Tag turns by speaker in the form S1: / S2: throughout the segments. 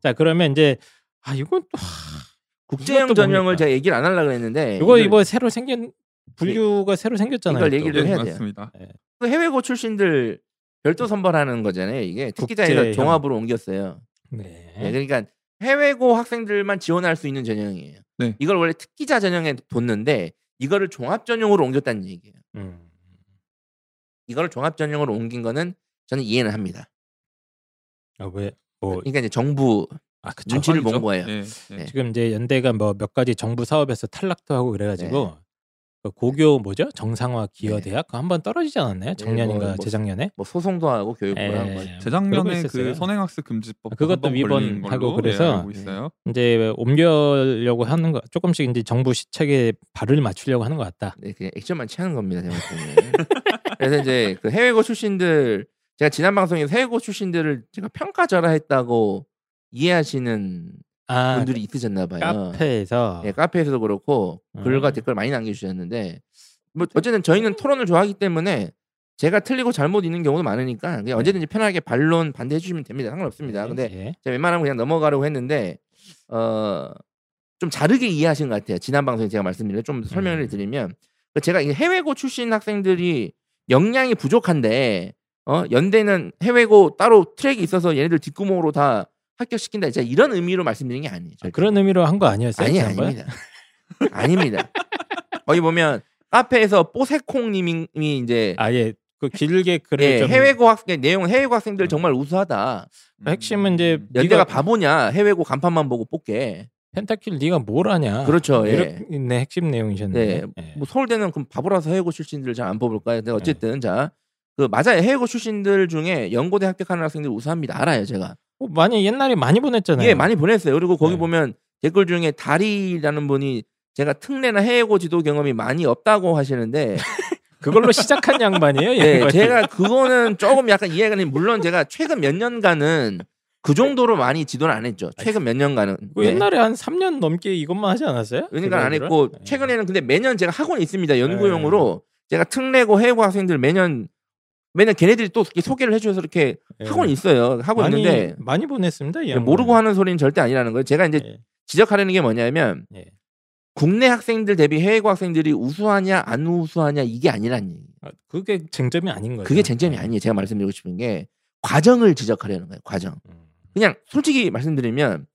S1: 자 그러면 이제 아 이건 또 하,
S2: 국제형 전형을? 제가 얘기를 안 하려고 했는데
S1: 이거 이거 새로 생긴 분류가 새로 생겼잖아요.
S2: 이걸
S1: 또.
S2: 얘기를 해야 돼요.
S3: 맞습니다.
S2: 그 해외고 출신들 별도 선발하는 거잖아요. 이게 특기자에서. 종합으로 옮겼어요.
S1: 네.
S2: 네, 그러니까 해외고 학생들만 지원할 수 있는 전형이에요.
S3: 네.
S2: 이걸 원래 특기자 전형에 뒀는데 이거를 종합 전형으로 옮겼다는 얘기예요.
S1: 음.
S2: 이거를 종합 전형으로 옮긴 거는 저는 이해는 합니다.
S1: 아, 왜? 뭐
S2: 그러니까 이제 정부
S1: 아, 그쵸.
S2: 눈치를. 본 거예요.
S3: 예, 예.
S2: 네.
S1: 지금 이제 연대가 뭐 몇 가지 정부 사업에서 탈락도 하고 그래가지고 그 고교 뭐죠 정상화 기여
S2: 네.
S1: 대학 그거 한번 떨어지지 않았나요? 작년인가
S2: 뭐- 뭐
S1: 재작년에?
S2: 뭐 소송도 하고 교육도
S1: 예.
S2: 하고 거죠.
S3: 재작년에.
S1: 그
S3: 선행학습 금지법
S1: 그것도 위반하고 그래서
S3: 있어요.
S1: 이제 옮겨려고 하는 거 조금씩 이제 정부 시책에 발을 맞추려고 하는 것 같다.
S2: 네, 그냥 액션만 취하는 겁니다. 제가. 그래서 이제 그 해외고 출신들 제가 지난 방송에서 해외고 출신들을 제가 평가절하했다고 이해하시는
S1: 아
S2: 분들이 있으셨나 봐요.
S1: 카페에서
S2: 예, 카페에서도 그렇고 글과
S1: 음.
S2: 댓글 많이 남겨주셨는데 뭐 어쨌든 저희는 토론을 좋아하기 때문에 제가 틀리고 잘못 있는 경우도 많으니까 그냥 언제든지 편하게 반론 반대해 주시면 됩니다. 상관없습니다. 근데
S1: 예.
S2: 제가 웬만하면 그냥 넘어가려고 했는데 어. 좀 다르게 이해하신 것 같아요. 지난 방송에 제가 말씀드린 좀 설명을
S1: 음.
S2: 드리면 그 제가 해외고 출신 학생들이 역량이 부족한데 어 연대는 해외고 따로 트랙이 있어서 얘네들 뒷구멍으로 다 합격시킨다. 제가 이런 의미로 말씀드린 게 아니에요.
S1: 아. 그런 의미로 한 거 아니었어요?
S2: 아니? 아닙니다. 아닙니다. 거기 보면 카페에서 뽀세콩님이 이제
S1: 아예 그 길게 글을
S2: 예,
S1: 좀
S2: 해외고 학생 내용 해외고 학생들 정말 우수하다.
S1: 핵심은 이제
S2: 연대가
S1: 네가-
S2: 바보냐 해외고 간판만 보고 뽑게.
S1: 펜타킬 네가 뭘 하냐?
S2: 그렇죠, 예.
S1: 이렇게 네, 핵심 내용이셨는데. 예.
S2: 뭐 서울대는 그럼 바보라서 해외고 출신들 잘 안 뽑을까요? 근데 어쨌든 자. 그 맞아요. 해외고 출신들 중에 연고대 합격하는 학생들 우수합니다. 알아요, 제가.
S1: 어, 많이 옛날에 많이 보냈잖아요.
S2: 예, 많이 보냈어요. 그리고 거기
S1: 네.
S2: 보면 댓글 중에 다리라는 분이 제가 특례나 해외고 지도 경험이 많이 없다고 하시는데
S1: 그걸로 시작한 양반이에요.
S2: 네. 제가 그거는 조금 약간 이해가 되는 물론 제가 최근 몇 년간은 그 정도로 많이 지도를 안 했죠. 최근 몇 년간은.
S1: 그
S2: 네.
S1: 옛날에 한 3년 넘게 이것만 하지 않았어요?
S2: 그러니까 안? 했고
S1: 예.
S2: 최근에는 근데 매년 제가 하고는 있습니다. 연구용으로 제가 특례고 해외고 학생들 매년 매년 걔네들이 또 소개를 해줘서 이렇게
S1: 예.
S2: 하고는 있어요. 하고
S1: 많이
S2: 있는데
S1: 많이 보냈습니다. 이
S2: 모르고 하는 소리는 절대 아니라는 거예요. 제가 이제
S1: 예.
S2: 지적하려는 게 뭐냐면
S1: 예.
S2: 국내 학생들 대비 해외고 학생들이 우수하냐 안 우수하냐 이게 아니란 얘기.
S1: 아, 그게 쟁점이 아닌 거죠.
S2: 그게 쟁점이
S1: 예.
S2: 아니에요. 제가 말씀드리고 싶은 게 과정을 지적하려는 거예요. 과정.
S1: 음.
S2: 그냥 솔직히 말씀드리면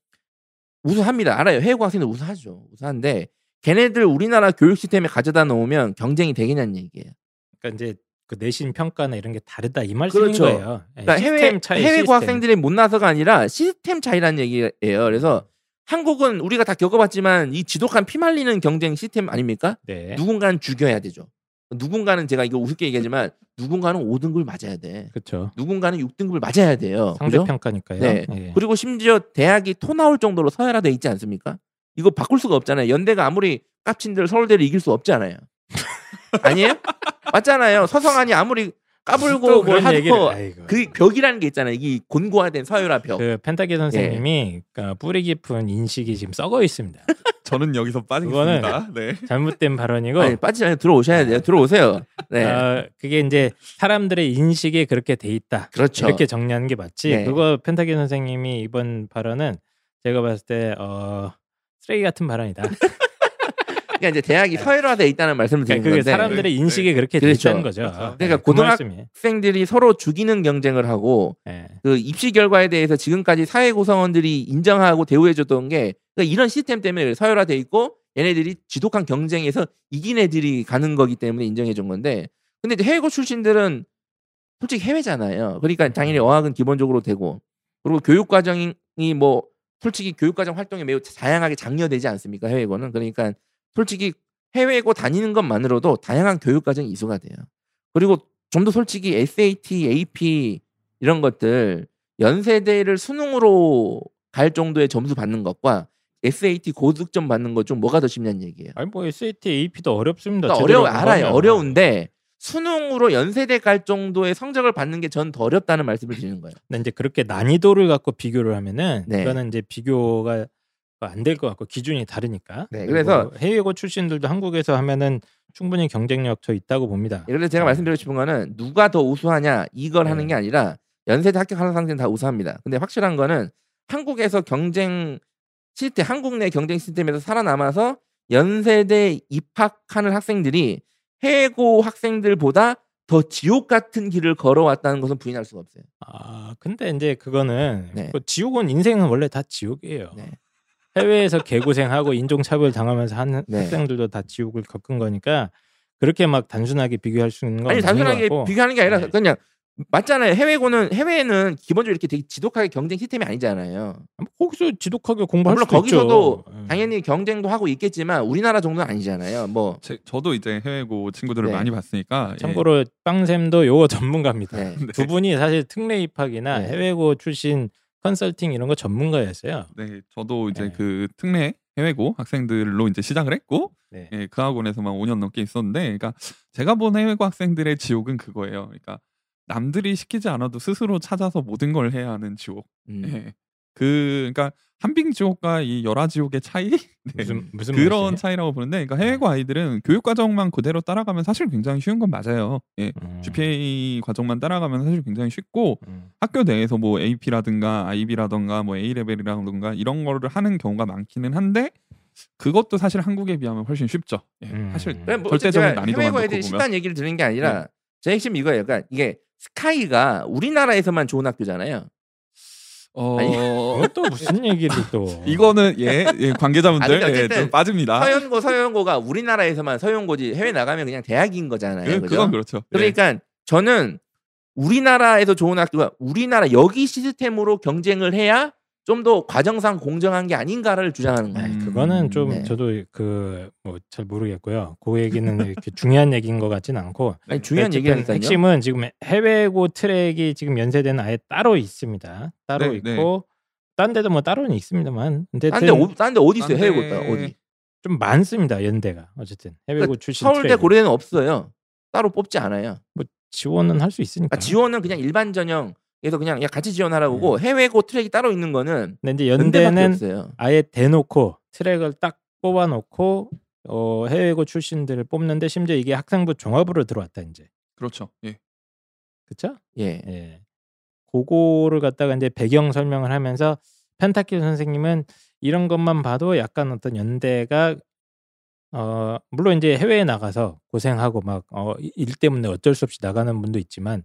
S2: 우수합니다. 알아요. 해외고 학생들 우수하죠. 우수한데 걔네들 우리나라 교육 시스템에 가져다 놓으면 경쟁이 되겠냐는 얘기예요.
S1: 그러니까 이제 그 내신 평가나 이런 게 다르다 이 말씀인
S2: 그렇죠.
S1: 거예요. 예,
S2: 그러니까 해외
S1: 차이,
S2: 해외고
S1: 시스템.
S2: 학생들이 못 나서가 아니라 시스템 차이라는 얘기예요. 그래서 한국은 우리가 다 겪어봤지만 이 지독한 피말리는 경쟁 시스템 아닙니까?
S1: 네.
S2: 누군가는 죽여야 되죠. 누군가는 제가 이거 우습게 얘기하지만 누군가는 5등급을 맞아야 돼.
S1: 그렇죠.
S2: 누군가는 6등급을 맞아야 돼요.
S1: 상대? 평가니까요.
S2: 네.
S1: 예.
S2: 그리고 심지어 대학이 토 나올 정도로 서열화돼 있지 않습니까? 이거 바꿀 수가 없잖아요. 연대가 아무리 깝친들 서울대를 이길 수 없잖아요. 아니에요? 맞잖아요. 서성한이 아무리 까불고 또뭘 하고. 그 벽이라는 게 있잖아요. 이 곤고화된 서열화 벽.
S1: 그 펜타기 선생님이 그러니까 뿌리 깊은 인식이 지금 썩어 있습니다.
S3: 저는 여기서 빠지겠습니다. 네.
S1: 잘못된 발언이고
S2: 아니 빠지지 않아요. 들어오셔야 돼요. 들어오세요. 네.
S1: 어, 그게 이제 사람들의 인식에 그렇게 돼 있다.
S2: 그렇죠.
S1: 이렇게 정리하는 게 맞지.
S2: 네.
S1: 그거 펜타기 선생님이 이번 발언은 제가 봤을 때 어, 쓰레기 같은 발언이다.
S2: 그러니까 이제 대학이 서열화돼 있다는 말씀을 드리는
S1: 그러니까
S2: 건데
S1: 사람들의
S3: 네.
S1: 인식에 그렇게 돼
S2: 그렇죠.
S1: 있다는 거죠.
S3: 그렇죠.
S2: 그러니까
S1: 그
S2: 고등학-
S1: 말씀이에요.
S2: 학생들이 서로 죽이는 경쟁을 하고
S1: 예.
S2: 그 입시 결과에 대해서 지금까지 사회 구성원들이 인정하고 대우해줬던 게 그러니까 이런 시스템 때문에 서열화돼 있고 얘네들이 지독한 경쟁에서 이긴 애들이 가는 거기 때문에 인정해준 건데 근데 해외고 출신들은 솔직히 해외잖아요. 그러니까 당연히 어학은 기본적으로 되고 그리고 교육 과정이 뭐 솔직히 교육 과정 활동이 매우 다양하게 장려되지 않습니까 해외고는 그러니까 솔직히 해외고 다니는 것만으로도 다양한 교육 과정이 이수가 돼요. 그리고 좀 더 솔직히 SAT, AP 이런 것들 연세대를 수능으로 갈 정도의 점수 받는 것과 SAT 고득점 받는 것 중 뭐가 더 쉽냐는 얘기예요.
S1: 아니 뭐 SAT, AP도 어렵습니다.
S2: 그러니까 어려워 알아요. 어려운데 수능으로 연세대 갈 정도의 성적을 받는 게 전 더 어렵다는 말씀을 드리는 거예요.
S1: 근데 이제 그렇게 난이도를 갖고 비교를 하면은
S2: 네.
S1: 그거는 이제 비교가 안 될 것 같고 기준이 다르니까.
S2: 네, 그래서-
S1: 해외고 출신들도 한국에서 하면은 충분히 경쟁력 저 있다고 봅니다.
S2: 그래서 제가
S1: 네.
S2: 말씀드리고 싶은 거는 누가 더 우수하냐 이걸 하는
S1: 네.
S2: 게 아니라 연세대 합격하는 상태는 다 우수합니다. 근데 확실한 거는 한국에서 경쟁 시스템, 한국 내 경쟁 시스템에서 살아남아서 연세대 입학하는 학생들이 해고 학생들보다 더 지옥 같은 길을 걸어왔다는 것은 부인할 수가 없어요.
S1: 아 근데 이제 그거는
S2: 네.
S1: 그 지옥은 인생은 원래 다 지옥이에요.
S2: 네.
S1: 해외에서 개고생하고 인종차별 당하면서 하는
S2: 네.
S1: 학생들도 다 지옥을 겪은 거니까 그렇게 막 단순하게 비교할 수 있는 건
S2: 아니 단순하게
S1: 것 같고.
S2: 비교하는 게 아니라
S1: 네.
S2: 그냥 맞잖아요. 해외고는 해외는 기본적으로 이렇게 되게 지독하게 경쟁 시스템이 아니잖아요.
S1: 뭐 거기서 지독하게 공부할
S2: 물론
S1: 수도
S2: 거기서도
S1: 있죠. 음.
S2: 당연히 경쟁도 하고 있겠지만 우리나라 정도는 아니잖아요. 뭐
S3: 제, 저도 이제 해외고 친구들을
S2: 네.
S3: 많이 봤으니까 예.
S1: 참고로 빵샘도 요거 전문가입니다.
S2: 네.
S3: 네.
S1: 두 분이 사실 특례 입학이나
S2: 네.
S1: 해외고 출신 컨설팅 이런 거 전문가였어요.
S3: 네, 저도 이제
S1: 네.
S3: 그 특례 해외고 학생들로 이제 시작을 했고
S1: 네.
S3: 예, 그 학원에서만 5년 넘게 있었는데, 그러니까 제가 본 해외고 학생들의 지옥은 그거예요. 그러니까 남들이 시키지 않아도 스스로 찾아서 모든 걸 해야 하는 지옥.
S2: 음.
S3: 예. 그 그러니까 한빙 지옥과 이 열화 지옥의 차이 네.
S1: 무슨 무슨
S3: 그런
S1: 말이에요?
S3: 차이라고 보는데, 그러니까 해외고 아이들은 교육 과정만 그대로 따라가면 사실 굉장히 쉬운 건 맞아요. 예.
S1: 음.
S3: GPA 과정만 따라가면 사실 굉장히 쉽고
S1: 음.
S3: 학교 내에서 뭐 AP라든가 IB라든가 뭐 A 레벨이라든가 이런 거를 하는 경우가 많기는 한데 그것도 사실 한국에 비하면 훨씬 쉽죠. 예,
S1: 음.
S3: 사실
S2: 그래, 뭐
S3: 절대적인 난이도만
S2: 해외고 애들이 쉽다는 얘기를 드는 게 아니라
S3: 네.
S2: 제 핵심 이거예요. 그러니까 이게 스카이가 우리나라에서만 좋은 학교잖아요.
S3: 어
S2: 아니,
S1: 그것도 무슨 얘기를 또
S3: 이거는 예, 예, 관계자분들
S2: 아니,
S3: 예, 좀 빠집니다.
S2: 서연고 서연고가 우리나라에서만 서연고지 해외 나가면 그냥 대학인 거잖아요.
S3: 그,
S2: 그죠?
S3: 그건 그렇죠. 예.
S2: 그러니까 저는 우리나라에서 좋은 학교가 우리나라 여기 시스템으로 경쟁을 해야 좀 더 과정상 공정한 게 아닌가를 주장하는 거예요.
S1: 아이, 그거는 좀
S2: 네.
S1: 저도 그 뭐 잘 모르겠고요. 그 얘기는 이렇게 중요한 얘기인 것 같진 않고
S2: 아니 중요한 얘기라니까요.
S1: 핵심은 지금 해외고 트랙이 지금 연세대는 아예 따로 있습니다. 따로
S3: 네,
S1: 있고 딴 데도 뭐 따로는 있습니다만 근데
S2: 딴데 어- 딴데 어디 있어요? 해외고 어디?
S1: 좀 많습니다. 연대가 어쨌든 해외고
S2: 그러니까
S1: 출신
S2: 서울대
S1: 트랙이.
S2: 고려대는 없어요. 따로 뽑지 않아요.
S1: 지원은 할 수 있으니까.
S2: 아, 지원은 그냥 일반 전형 에서 그냥 야, 같이 지원하라고
S1: 네.
S2: 고 해외고 트랙이 따로 있는 거는
S1: 근데 이제 연대는. 아예 대놓고 트랙을 딱 뽑아놓고 어, 해외고 출신들을 뽑는데 심지어 이게 학생부 종합으로 들어왔다 이제
S3: 그렇죠. 예.
S1: 그쵸?
S2: 예.
S1: 예. 그거를 갖다가 이제 배경 설명을 하면서 펜타킬 선생님은 이런 것만 봐도 약간 어떤 연대가 어 물론 이제 해외에 나가서 고생하고 막어일 때문에 어쩔 수 없이 나가는 분도 있지만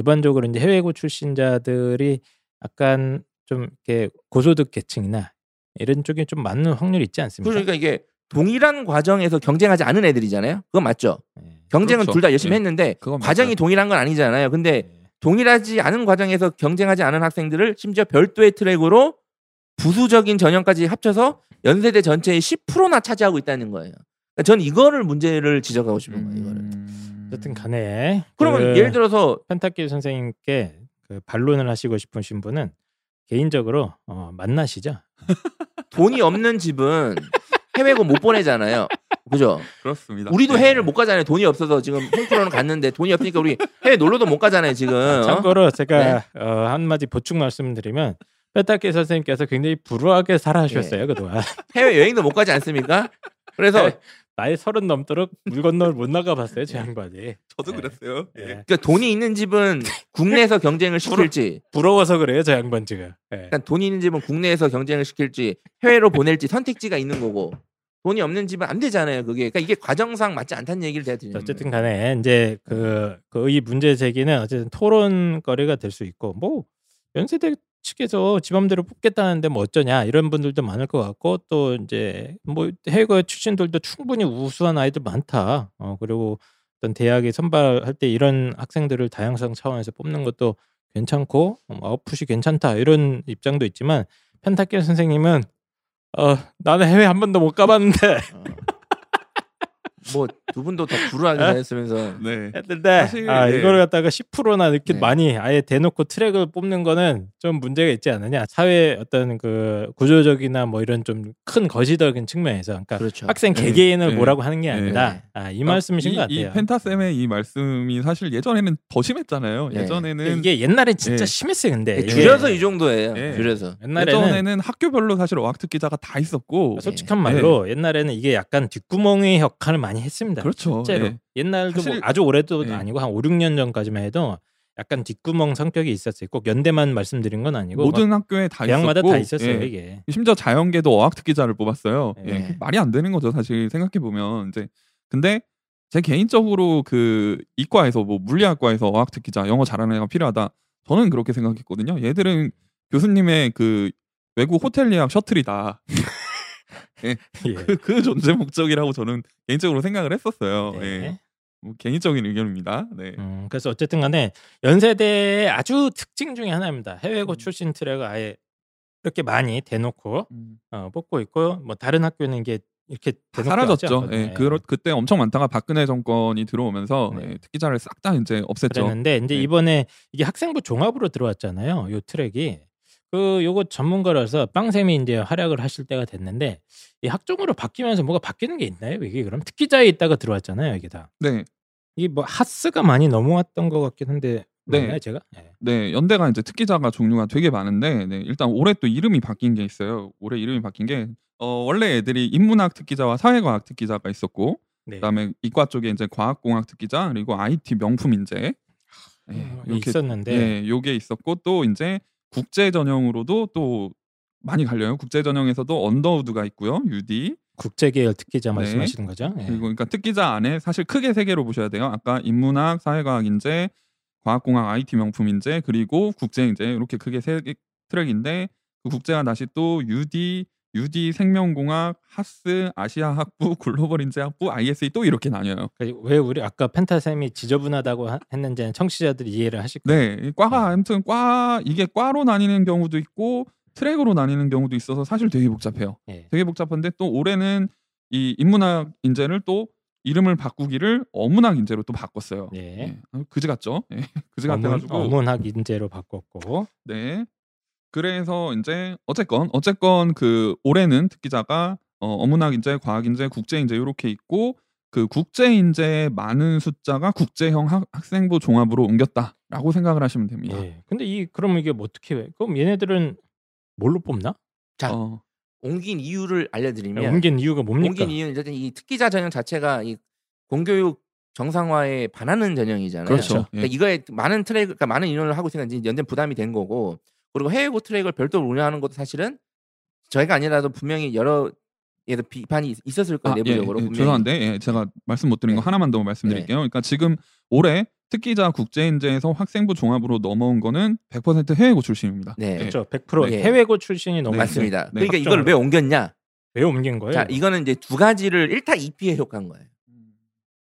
S1: 일반적으로 이제 해외고 출신자들이 약간 좀 이렇게 고소득 계층이나 이런 쪽에 좀 맞는 확률이 있지 않습니까?
S2: 그러니까 이게 동일한 과정에서 경쟁하지 않은 애들이잖아요. 그건 맞죠.
S1: 예.
S2: 경쟁은
S3: 그렇죠.
S2: 둘다 열심히
S3: 예.
S2: 했는데 과정이. 동일한 건 아니잖아요. 근데
S1: 예.
S2: 동일하지 않은 과정에서 경쟁하지 않은 학생들을 심지어 별도의 트랙으로 부수적인 전형까지 합쳐서 연세대 전체의 10%나 차지하고 있다는 거예요. 그러니까 전 이거를 문제를 지적하고 싶은 거예요. 이거를.
S3: 음...
S1: 어쨌든 간에
S2: 그러면
S1: 그
S2: 예를 들어서
S1: 펜타킬 선생님께 그 반론을 하시고 싶으신 분은 개인적으로 어, 만나시죠.
S2: 돈이 없는 집은 해외고 못 보내잖아요. 그죠?
S3: 그렇습니다.
S2: 우리도
S3: 예.
S2: 해외를 못 가잖아요. 돈이 없어서 지금 홍프로는 갔는데 돈이 없으니까 우리 해외 놀러도 못 가잖아요. 지금. 어?
S1: 참고로 제가
S2: 네.
S1: 어, 한마디 보충 말씀드리면 펜타킬 선생님께서 굉장히 불우하게
S2: 네.
S1: 살아하셨어요 그동안.
S2: 해외 여행도 못 가지 않습니까? 그래서
S1: 네. 나이 서른 넘도록 물 건너를 못 나가봤어요 제 양반이.
S3: 저도
S1: 예.
S3: 그랬어요.
S1: 예.
S2: 그러니까 돈이 있는 집은 국내에서 경쟁을 시킬지,
S1: 부러워서 그래요 저 양반 지금. 예.
S2: 그러니까 돈이 있는 집은 국내에서 경쟁을 시킬지, 해외로 보낼지 선택지가 있는 거고. 돈이 없는 집은 안 되잖아요. 그게 그러니까 이게 과정상 맞지 않다는 얘기를 제가 드리는
S1: 어쨌든. 간에 이제 그, 그 이 문제 제기는 어쨌든 토론거리가 될 수 있고 뭐 연세대 측에서 지 맘대로 뽑겠다는데 뭐 어쩌냐 이런 분들도 많을 것 같고 또 이제 뭐 해외 출신들도 충분히 우수한 아이들 많다. 어 그리고 어떤 대학에 선발할 때 이런 학생들을 다양성 차원에서 뽑는 것도 괜찮고 어, 아웃풋이 괜찮다 이런 입장도 있지만 펜타킬 선생님은 어 나는 해외 한 번도 못 가봤는데
S2: 어. 뭐 두 분도 더 불우하게
S1: 어?
S2: 다녔으면서
S3: 네.
S1: 했는데
S3: 사실,
S1: 아
S3: 예.
S1: 이걸 갖다가 10%나 이렇게
S2: 네.
S1: 많이 아예 대놓고 트랙을 뽑는 거는 좀 문제가 있지 않느냐 사회 어떤 그 구조적이나 뭐 이런 좀 큰 거시적인 측면에서 그러니까
S2: 그렇죠.
S1: 학생
S3: 네.
S1: 개개인을
S3: 네.
S1: 뭐라고 하는 게
S3: 네.
S1: 아니라 아, 이 말씀이신
S3: 이,
S1: 것 같아요.
S3: 이 펜타 쌤의 이 말씀이 사실 예전에는 더 심했잖아요.
S2: 네.
S3: 예전에는
S1: 이게 옛날에 진짜
S3: 예.
S1: 심했어요, 근데
S2: 네,
S1: 이게
S2: 줄여서 이 정도예요.
S3: 예.
S2: 줄여서.
S1: 옛날에는
S3: 예전에는 학교별로 사실 어학특 기자가 다 있었고
S1: 솔직한
S3: 예.
S1: 말로 옛날에는 이게 약간 뒷구멍의 역할을 많이 했습니다.
S3: 그렇죠.
S1: 실제로
S3: 예.
S1: 옛날도 뭐
S3: 사실-
S1: 아주 오래도
S3: 예.
S1: 아니고 한 5, 6년 전까지만 해도 약간 뒷구멍 성격이 있었어요. 꼭 연대만 말씀드린 건 아니고
S3: 모든 학교에 다
S1: 대학마다
S3: 있었고
S1: 다 있었어요
S3: 예.
S1: 이게.
S3: 심지어 자연계도 어학 특기자를 뽑았어요.
S1: 네.
S3: 예, 말이 안 되는 거죠, 사실 생각해 보면 이제 근데 제 개인적으로 그 이과에서 뭐 물리학과에서 어학 특기자, 영어 잘하는 애가 필요하다. 저는 그렇게 생각했거든요. 얘들은 교수님의 그 외국 호텔 예약 셔틀이다.
S1: 예.
S3: 그, 그 존재 목적이라고 저는 개인적으로 생각을 했었어요.
S1: 네.
S3: 예. 뭐 개인적인 의견입니다. 네.
S1: 음, 그래서 어쨌든 간에 연세대의 아주 특징 중에 하나입니다. 해외고
S3: 음.
S1: 출신 트랙을 아예 이렇게 많이 대놓고
S3: 음.
S1: 어, 뽑고 있고 뭐 다른 학교는 이게 이렇게
S3: 사라졌죠. 예, 그, 그때 엄청 많다가 박근혜 정권이 들어오면서
S1: 네.
S3: 예, 특기자를 싹 다 이제 없앴죠.
S1: 그랬는데 이제
S3: 네.
S1: 이번에 이게 학생부 종합으로 들어왔잖아요. 요 트랙이 그 요거 전문가라서 빵쌤이 이제 활약을 하실 때가 됐는데 이 학종으로 바뀌면서 뭐가 바뀌는 게 있나요? 이게 그럼 특기자에 있다가 들어왔잖아요. 이게 다
S3: 네.
S1: 이게 뭐 하스가 많이 넘어왔던 것 같긴 한데
S3: 네.
S1: 맞나요, 제가? 네.
S3: 네, 연대가 이제 특기자가 종류가 되게 많은데, 네, 일단 올해 또 이름이 바뀐 게 있어요. 올해 이름이 바뀐 게, 어, 원래 애들이 인문학 특기자와 사회과학 특기자가 있었고,
S1: 네.
S3: 그다음에 이과 쪽에 이제 과학공학 특기자 그리고 IT 명품 인재, 네,
S1: 어,
S3: 이렇게
S1: 있었는데
S3: 네, 요게 있었고 또 이제 국제 전형으로도 또 많이 갈려요. 국제 전형에서도 언더우드가 있고요, UD
S1: 국제 계열 특기자
S3: 네.
S1: 말씀하시는 거죠? 예.
S3: 그리고 그러니까 특기자 안에 사실 크게 세 개로 보셔야 돼요. 아까 인문학, 사회과학 인재, 과학공학, IT 명품 인재 그리고 국제 인재 이렇게 크게 세개 트랙인데 그 국제가 다시 또 UD, UD 생명공학, HASS, 아시아 학부, 글로벌 인재 학부, ISE 또 이렇게 나뉘어요.
S1: 그왜 우리 아까 펜타쌤이 지저분하다고 하- 했는지는 청취자들이 이해를 하실 거예요.
S3: 네, 이 과가
S1: 네.
S3: 아무튼 과 이게 과로 나뉘는 경우도 있고 트랙으로 나뉘는 경우도 있어서 사실 되게 복잡해요.
S1: 예.
S3: 되게 복잡한데 또 올해는 이 인문학 인재를 또 이름을 바꾸기를 어문학 인재로 또 바꿨어요. 아, 그지 같죠? 예. 그지
S1: 어문,
S3: 같아가지고
S1: 어문학 인재로 바꿨고
S3: 네. 그래서 이제 어쨌건 어쨌건 그 올해는 특기자가 어, 어문학 인재, 과학 인재, 국제 인재 이렇게 있고 그 국제 인재 많은 숫자가 국제형 학, 학생부 종합으로 옮겼다라고 생각을 하시면 됩니다.
S1: 예. 근데 이 그럼 이게 뭐 어떻게 해? 그럼 얘네들은 뭘로 뽑나?
S2: 자,
S3: 어,
S2: 옮긴 이유를 알려드리면
S1: 옮긴 이유가 뭡니까?
S2: 옮긴 이유는 어쨌든 이 특기자 전형 자체가 이 공교육 정상화에 반하는 전형이잖아요.
S3: 그렇죠. 예.
S2: 그러니까 이거에 많은 트랙, 그러니까 많은 인원을 하고 있으니까 이제 연대 부담이 된 거고, 그리고 해외고 트랙을 별도로 운영하는 것도 사실은 저희가 아니라도 분명히 여러 에서 비판이 있- 있었을 거예요
S3: 아, 예,
S2: 내부적으로.
S3: 예,
S2: 분명히.
S3: 죄송한데 예, 제가 말씀 못 드린 거
S2: 네.
S3: 하나만 더 말씀드릴게요. 그러니까 지금 올해 특기자 국제인재에서 학생부 종합으로 넘어온 거는 100% 해외고 출신입니다.
S2: 네.
S3: 예.
S1: 그렇죠. 100%
S2: 네.
S1: 해외고 출신이 너무
S2: 맞습니다.
S3: 네.
S2: 그러니까 이걸 왜 옮겼냐?
S1: 왜 옮긴 거예요?
S2: 자, 이거는 이제 두 가지를 1타 2피의 효과인 거예요.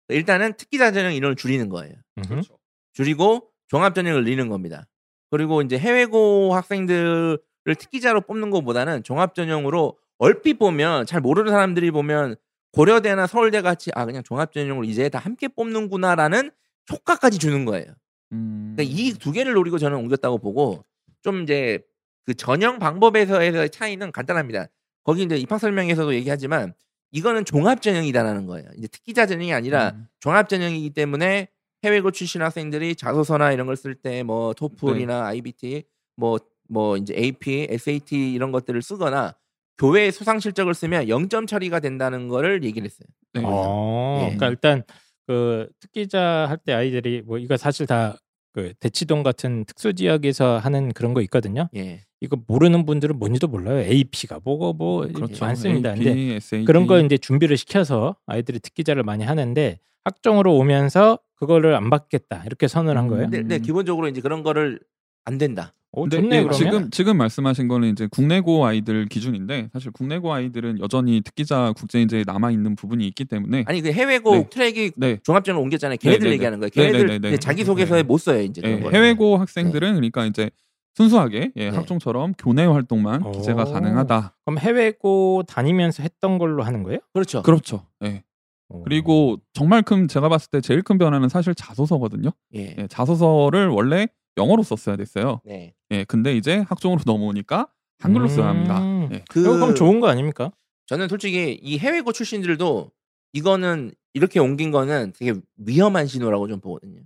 S2: 일단은 특기자 전형 인원을 줄이는 거예요.
S1: 음흠.
S3: 그렇죠.
S2: 줄이고 종합 전형을 늘리는 겁니다. 그리고 이제 해외고 학생들을 특기자로 뽑는 것보다는 종합 전형으로 얼핏 보면 잘 모르는 사람들이 보면 고려대나 서울대 같이 아 그냥 종합 전형으로 이제 다 함께 뽑는구나라는 효과까지 주는 거예요.
S3: 음,
S2: 그러니까 이 두 개를 노리고 저는 옮겼다고 보고 좀 이제 그 전형 방법에서의 차이는 간단합니다. 거기 이제 입학 설명에서도 얘기하지만 이거는 종합 전형이다라는 거예요. 이제 특기자 전형이 아니라
S3: 음,
S2: 종합 전형이기 때문에 해외고 출신 학생들이 자소서나 이런 걸 쓸 때 뭐 토플이나 IBT 뭐뭐 이제 AP, SAT 이런 것들을 쓰거나 교회 수상 실적을 쓰면 0점 처리가 된다는 거를 얘기를 했어요.
S3: 네.
S1: 어,
S2: 예.
S1: 그러니까 일단 그 특기자 할 때 아이들이 뭐 이거 사실 다 그 대치동 같은 특수 지역에서 하는 그런 거 있거든요.
S2: 예.
S1: 이거 모르는 분들은 뭔지도 몰라요. AP가 뭐고 뭐
S3: 그렇죠.
S1: 많습니다.
S3: AP,
S1: 근데. 그런 걸 이제 준비를 시켜서 아이들이 특기자를 많이 하는데 학종으로 오면서 그거를 안 받겠다 이렇게 선언을 한 거예요.
S3: 음.
S2: 근데, 근데 기본적으로 이제 그런 거를 안 된다.
S1: 오,
S3: 근데
S1: 좋네
S3: 예. 지금 지금 말씀하신 거는 이제 국내고 아이들 기준인데 사실 국내고 아이들은 여전히 특기자 국제인재에 남아 있는 부분이 있기 때문에
S2: 아니 그 해외고
S3: 네.
S2: 트랙이
S3: 네.
S2: 종합전을 옮겼잖아요. 걔네들
S3: 네네네.
S2: 얘기하는 거예요. 걔네들. 이제 자기 소개서에
S3: 네.
S2: 못 써요 이제. 거를.
S3: 해외고 학생들은 그러니까 이제 순수하게 예,
S2: 네.
S3: 학종처럼 교내 활동만
S1: 오.
S3: 기재가 가능하다.
S1: 그럼 해외고 다니면서 했던 걸로 하는 거예요?
S2: 그렇죠.
S3: 그렇죠. 예.
S1: 오.
S3: 그리고 정말 큰 제가 봤을 때 제일 큰 변화는 사실 자소서거든요.
S2: 예.
S3: 예, 자소서를 원래 영어로 썼어야 됐어요.
S2: 네.
S3: 예, 근데 이제 학종으로 넘어오니까 한글로 써야 합니다.
S1: 음.
S3: 예.
S2: 그
S1: 이거 그럼 좋은 거 아닙니까?
S2: 저는 솔직히 이 해외고 출신들도 이거는 이렇게 옮긴 거는 되게 위험한 신호라고 좀 보거든요.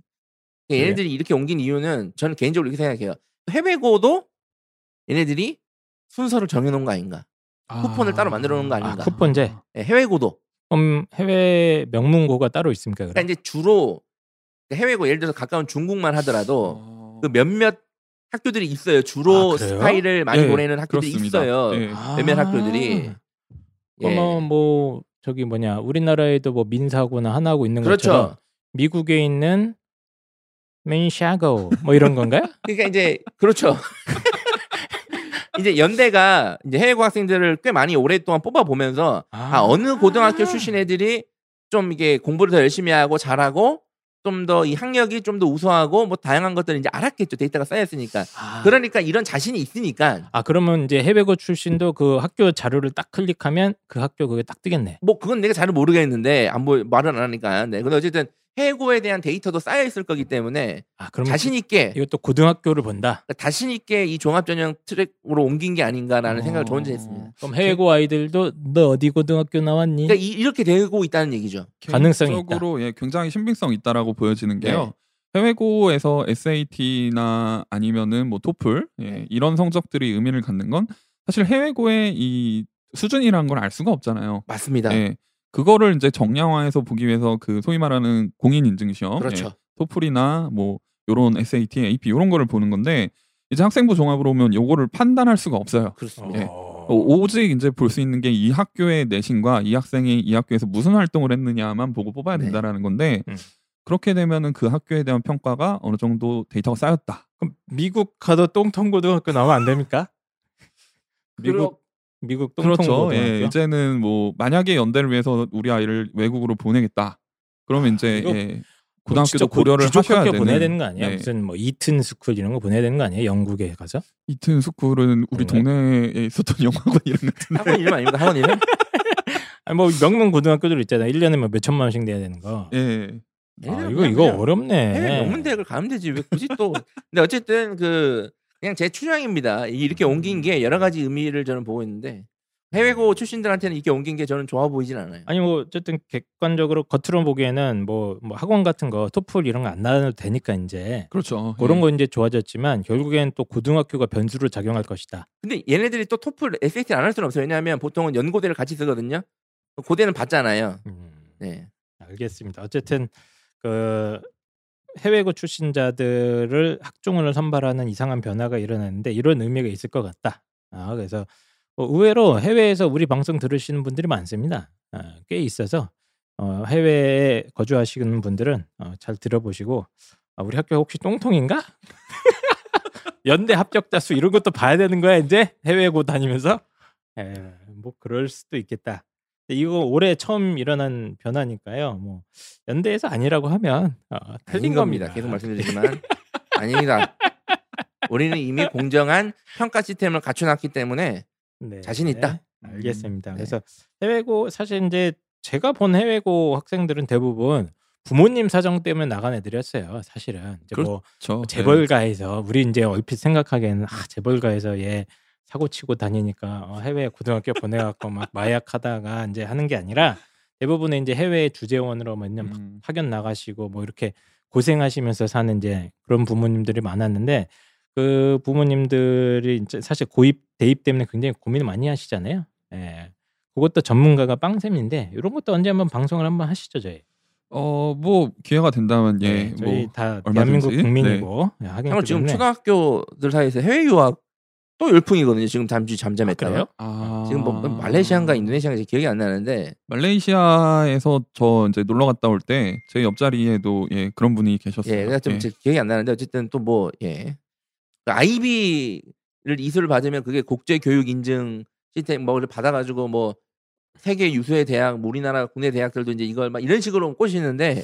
S1: 네.
S2: 얘네들이 이렇게 옮긴 이유는 저는 개인적으로 이렇게 생각해요. 해외고도 얘네들이 순서를 정해놓은 거 아닌가? 쿠폰을 따로 만들어 놓은 거 아닌가?
S1: 아, 쿠폰제.
S2: 예, 해외고도.
S1: 그럼 해외 명문고가 따로 있습니까?
S2: 그러니까
S1: 그럼?
S2: 이제 주로 해외고 예를 들어서 가까운 중국만 하더라도
S3: 어.
S2: 그 몇몇 학교들이 있어요. 주로
S1: 아?
S2: 스파이를 많이
S3: 예,
S2: 보내는 학교들이
S3: 그렇습니다.
S2: 있어요.
S3: 예.
S2: 몇몇 학교들이. 예.
S1: 그러면 뭐 저기 뭐냐 우리나라에도 뭐 민사고나 하나고 있는
S2: 그렇죠.
S1: 것처럼 미국에 있는 맨샤고 뭐 이런 건가요?
S2: 그러니까 이제 그렇죠. 이제 연대가 이제 해외 학생들을 꽤 많이 오랫동안 뽑아 보면서 아, 어느 고등학교 출신 애들이 좀 이게 공부를 더 열심히 하고 잘하고 좀 더 이 학력이 좀 더 우수하고 뭐 다양한 것들을 이제 알았겠죠. 데이터가 쌓였으니까.
S1: 아,
S2: 그러니까 이런 자신이 있으니까.
S1: 아 그러면 이제 해외고 출신도 그 학교 자료를 딱 클릭하면 그 학교 그게 딱 뜨겠네.
S2: 뭐 그건 내가 잘 모르겠는데 안 보, 말은 안 하니까. 네. 근데 어쨌든 해고에 대한 데이터도 쌓여 있을 거기 때문에
S1: 아 그럼
S2: 자신 있게
S1: 이것도 고등학교를 본다.
S2: 자신 있게 이 종합 전형 트랙으로 옮긴 게 아닌가라는 생각을 저 혼자 했습니다.
S1: 그럼 해외고 아이들도 너 어디 고등학교 나왔니?
S2: 그러니까 이, 렇게 되고 있다는 얘기죠.
S1: 가능성이
S3: 개인적으로 예, 굉장히 신빙성 있다라고 보여지는 게요. 해외고에서 SAT나 아니면은 뭐 토플 예,
S2: 네.
S3: 이런 성적들이 의미를 갖는 건 사실 해외고의 이 수준이라는 걸 알 수가 없잖아요.
S2: 맞습니다.
S3: 예. 그거를 이제 정량화해서 보기 위해서 그 소위 말하는 공인 인증 시험,
S2: 그렇죠.
S3: 예, 토플이나 뭐 요런 SAT, AP 요런 거를 보는 건데 이제 학생부 종합으로 오면 요거를 판단할 수가 없어요.
S2: 그렇습니다.
S3: 예.
S1: 어.
S3: 오직 이제 볼 수 있는 게 이 학교의 내신과 이 학생이 이 학교에서 무슨 활동을 했느냐만 보고 뽑아야
S2: 네.
S3: 된다라는 건데
S1: 음.
S3: 그렇게 되면은 그 학교에 대한 평가가 어느 정도 데이터가 쌓였다.
S1: 그럼 미국 가도 똥통 고등학교 나오면 안 됩니까? 미국 미국 똥통
S3: 그렇죠. 예, 이제는 뭐 만약에 연대를 위해서 우리 아이를 외국으로 보내겠다. 그러면 이제 예,
S1: 진짜
S3: 고등학교도
S1: 고-
S3: 고려를 하셔야
S1: 학교
S3: 되는.
S1: 보내야 되는 거 아니야?
S3: 네.
S1: 무슨 뭐 이튼 스쿨 이런 거 보내야 되는 거 아니에요? 영국에 가서?
S3: 이튼 스쿨은 우리? 동네에 있었던 영화관 이런 같은데.
S2: 학원 이름 아닙니까? 학원 이름?
S1: 아니 뭐 명문 고등학교들 있잖아. 1년에 뭐 몇천만 원씩 내야 되는 거.
S3: 예.
S1: 아, 이거 이거 어렵네.
S2: 해외 명문 대학을 가면 되지 왜 굳이 또 근데 어쨌든 그 그냥 제 추정입니다 이렇게 옮긴 게 여러 가지 의미를 저는 보고 있는데 해외고 출신들한테는 이렇게 옮긴 게 저는 좋아 보이진 않아요
S1: 아니 뭐 어쨌든 객관적으로 겉으로 보기에는 뭐, 뭐 학원 같은 거 토플 이런 거 안 나눠도 되니까 이제
S3: 그렇죠.
S1: 그런
S3: 예.
S1: 거 이제 좋아졌지만 결국엔 또 고등학교가 변수로 작용할 것이다.
S2: 근데 얘네들이 또 토플 SAT 안 할 수는 없어요 왜냐하면 보통은 연고대를 같이 쓰거든요 고대는 받잖아요
S1: 음,
S2: 네.
S1: 알겠습니다. 어쨌든 그 해외고 출신자들을 학종을 선발하는 이상한 변화가 일어났는데 이런 의미가 있을 것 같다. 아, 그래서 어, 의외로 해외에서 우리 방송 들으시는 분들이 많습니다. 아, 꽤 있어서 어, 해외에 거주하시는 분들은 어, 잘 들어보시고 아, 우리 학교 혹시 똥통인가? 연대 합격자 수 이런 것도 봐야 되는 거야 이제 해외고 다니면서 에, 뭐 그럴 수도 있겠다. 근데 이거 올해 처음 일어난 변화니까요. 뭐 연대에서 아니라고 하면 어, 틀린
S2: 겁니다
S1: 겁니다.
S2: 계속 말씀드리지만 아닙니다 우리는 이미 공정한 평가 시스템을 갖춰놨기 때문에
S1: 네.
S2: 자신 있다.
S1: 알겠습니다.
S2: 음, 네.
S1: 그래서 해외고 사실 이제 제가 본 해외고 학생들은 대부분 부모님 사정 때문에 나간 애들이었어요. 사실은 이제 뭐
S3: 그렇죠.
S1: 재벌가에서 우리 이제 얼핏 생각하기에는 아 재벌가에서 얘 사고 치고 다니니까 어, 해외 고등학교 보내갖고 막 마약하다가 이제 하는 게 아니라 대부분의 이제 해외 주재원으로 몇년
S3: 음.
S1: 파견 나가시고 뭐 이렇게 고생하시면서 사는 이제 그런 부모님들이 많았는데 그 부모님들이 이제 사실 고입 대입 때문에 굉장히 고민을 많이 하시잖아요. 예. 그것도 전문가가 빵샘인데 이런 것도 언제 한번 방송을 한번 하시죠 저희.
S3: 어, 뭐 기회가 된다면 예,
S1: 네, 저희
S3: 뭐
S1: 다. 대한민국 국민이고 예, 하기
S2: 참고로 지금. 초등학교들 사이에서 해외 유학 또 열풍이거든요. 지금 잠시
S1: 아,
S2: 잠잠했다가
S1: 그래요?
S3: 아,
S2: 지금 뭐 말레이시아인가 인도네시아인가 기억이 안 나는데
S3: 말레이시아에서 저 이제 놀러 갔다 올 때 제 옆자리에도 예 그런 분이 계셨어요.
S2: 예, 그러니까 좀 제- 기억이 안 나는데 어쨌든 또 뭐 예. 아이비를 이수를 받으면 그게 국제 교육 인증 시스템 뭐를 받아 가지고 뭐 세계 유수의 대학, 뭐 우리나라 국내 대학들도 이제 이걸 막 이런 식으로 꼬시는데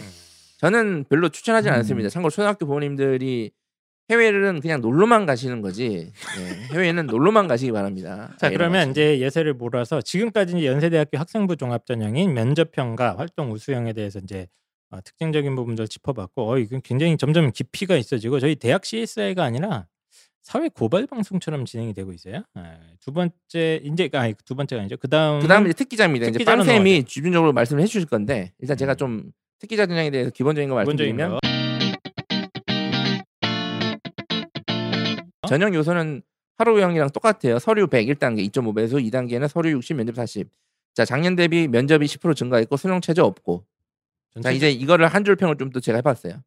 S2: 저는 별로 추천하지
S3: 음.
S2: 않습니다. 참고로 초등학교 부모님들이 해외는 그냥 놀러만 가시는 거지. 예, 해외는 놀러만 가시기 바랍니다.
S1: 자
S2: 예,
S1: 그러면
S2: 이런
S1: 이제 예세를 몰아서 지금까지 이제 연세대학교 학생부 종합전형인 면접평가 활동 우수형에 대해서 이제 어, 특징적인 부분들 짚어봤고 어 이건 굉장히 점점 깊이가 있어지고 저희 대학 CSI가 아니라 사회 고발 방송처럼 진행이 되고 있어요. 예, 두 번째 이제 아니 두 번째가 아니죠. 그다음
S2: 그다음에 이제 특기자입니다. 이제
S1: 특기자로
S2: 빵쌤이
S1: 넘어가죠.
S2: 집중적으로 말씀을 해주실 건데 일단 제가
S1: 음.
S2: 좀 특기자 전형에 대해서 기본적인 거
S1: 기본적인
S2: 말씀드리면
S1: 거.
S2: 전형 요소는 하루형이랑 똑같아요. 서류 100 1단계 2.5 배수, 2단계는 서류 60, 면접 40. 자 작년 대비 면접이 10% 증가했고 수능 최저 없고. 자 이제 이거를 한 줄 평을 좀 또 제가 해봤어요.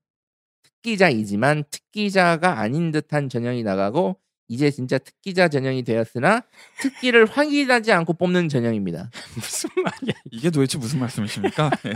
S2: 특기자이지만 특기자가 아닌 듯한 전형이 나가고 이제 진짜 특기자 전형이 되었으나 특기를 확인하지 않고 뽑는 전형입니다.
S1: 무슨 말이야?
S3: 이게 도대체 무슨 말씀이십니까? 예.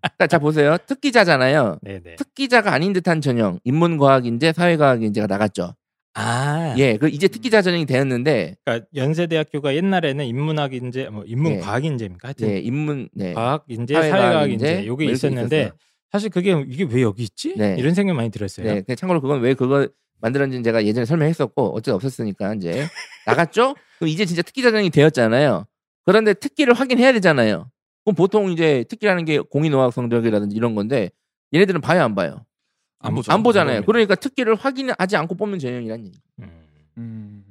S2: 그러니까 자 보세요. 특기자잖아요.
S1: 네네.
S2: 특기자가 아닌 듯한 전형, 인문과학인재, 사회과학인재가 나갔죠.
S1: 아,
S2: 예, 그 이제 특기자 전형이 되었는데,
S1: 그러니까 연세대학교가 옛날에는 인문학 인재, 뭐 인문과학 인재입니까? 하여튼
S2: 예, 인문, 네,
S1: 과학 인재,
S2: 사회과학 인재,
S1: 사회과학인재 요게
S2: 뭐 이렇게
S1: 있었는데
S2: 있었어요.
S1: 사실 그게 이게 왜 여기 있지?
S2: 네.
S1: 이런 생각 많이 들었어요.
S2: 네, 근데 참고로 그건 왜 그거 만들었는지 제가 예전에 설명했었고 수 없었으니까 이제 나갔죠. 그럼 이제 진짜 특기자 전형이 되었잖아요. 그런데 특기를 확인해야 되잖아요. 그럼 보통 이제 특기라는 게 공인어학 성적이라든지 이런 건데 얘네들은 봐요 안 봐요?
S3: 안 보죠.
S2: 안 보잖아요. 그러니까 특기를 확인하지 않고 뽑는 전형이란 얘기.
S1: 음.
S3: 음,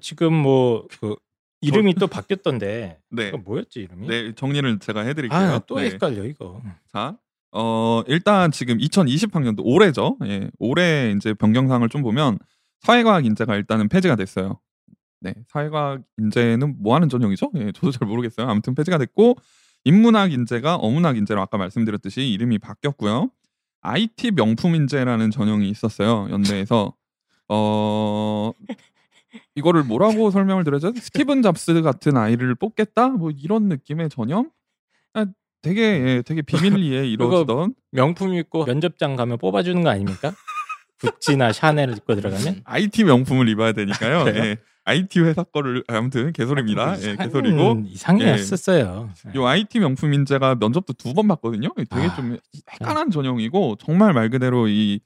S1: 지금 뭐그 이름이 또 바뀌었던데
S3: 네.
S1: 뭐였지 이름이?
S3: 네, 정리를 제가 해드릴게요.
S1: 아, 또
S3: 네.
S1: 헷갈려 이거.
S3: 자, 어, 일단 지금 2020학년도 올해죠. 예, 올해 이제 변경사항을 좀 보면 사회과학 인재가 일단은 폐지가 됐어요. 네, 사회과학 인재는 뭐 하는 전형이죠? 예, 저도 잘 모르겠어요. 아무튼 폐지가 됐고 인문학 인재가 어문학 인재로 아까 말씀드렸듯이 이름이 바뀌었고요. IT 명품 인재라는 전형이 있었어요. 연대에서 어 이거를 뭐라고 설명을 드려야죠? 스티븐 잡스 같은 아이를 뽑겠다? 뭐 이런 느낌의 전형? 아, 되게 예, 되게 비밀리에 이루어지던
S1: 명품 입고 면접장 가면 뽑아주는 거 아닙니까? 구찌나 샤넬 입고 들어가면
S3: IT 명품을 입어야 되니까요.
S1: 그래요?
S3: 예. IT 회사 거를 아무튼 개소리입니다. 예,
S1: 이상한
S3: 개소리고
S1: 이상했었어요.
S3: 요 IT 명품 인재가 면접도 두 번 봤거든요. 되게
S1: 아,
S3: 좀 헷갈한 전형이고 정말 말 그대로 이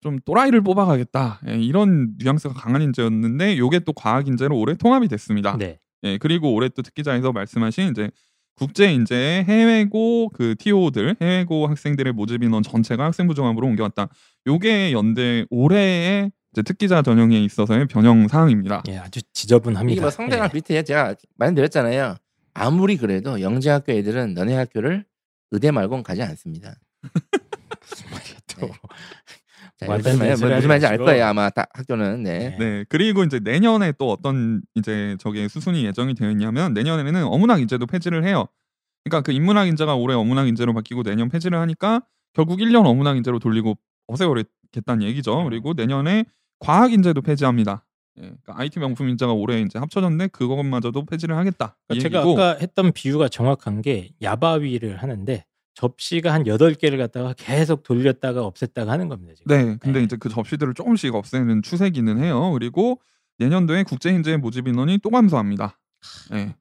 S3: 좀 또라이를 뽑아가겠다 예, 이런 뉘앙스가 강한 인재였는데 요게 또 과학 인재로 올해 통합이 됐습니다.
S1: 네.
S3: 예, 그리고 올해 또 특기자에서 말씀하신 이제 국제 인재 해외고 그 TO들 해외고 학생들의 모집 인원 전체가 학생부 종합으로 옮겨왔다. 요게 연대 올해의 이제 특기자 전형에 있어서의 변형 사항입니다.
S1: 예, 아주 지저분합니다.
S2: 이게 뭐 성대랑
S1: 예.
S2: 비슷해요. 제가 말씀드렸잖아요. 아무리 그래도 영재학교 애들은 너네 학교를 의대 말고는 가지 않습니다.
S1: 무슨 말이야 또.
S2: 네. 자, 무슨 말- 무슨 말인지 알. 거예요. 아마 다 학교는 네.
S1: 네.
S3: 네, 그리고 이제 내년에 또 어떤 이제 저게 수순이 예정이 되어 있냐면 내년에는 어문학 인재도 폐지를 해요. 그러니까 그 인문학 인재가 올해 어문학 인재로 바뀌고 내년 폐지를 하니까 결국 1년 어문학 인재로 돌리고 없애버리 겠다는 얘기죠.
S1: 음.
S3: 그리고 내년에 과학 인재도 폐지합니다. 예, 그러니까 IT 명품 인재가 올해 이제 합쳐졌는데 그것마저도 폐지를 하겠다. 이
S1: 그러니까 제가 아까 했던 비유가 정확한 게 야바위를 하는데 접시가 한 8개를 갖다가 계속 돌렸다가 없앴다가 하는 겁니다. 지금.
S3: 네, 근데
S1: 네.
S3: 이제 그 접시들을 조금씩 없애는 추세기는 해요. 그리고 내년도에 국제 인재 모집 인원이 또 감소합니다. 네.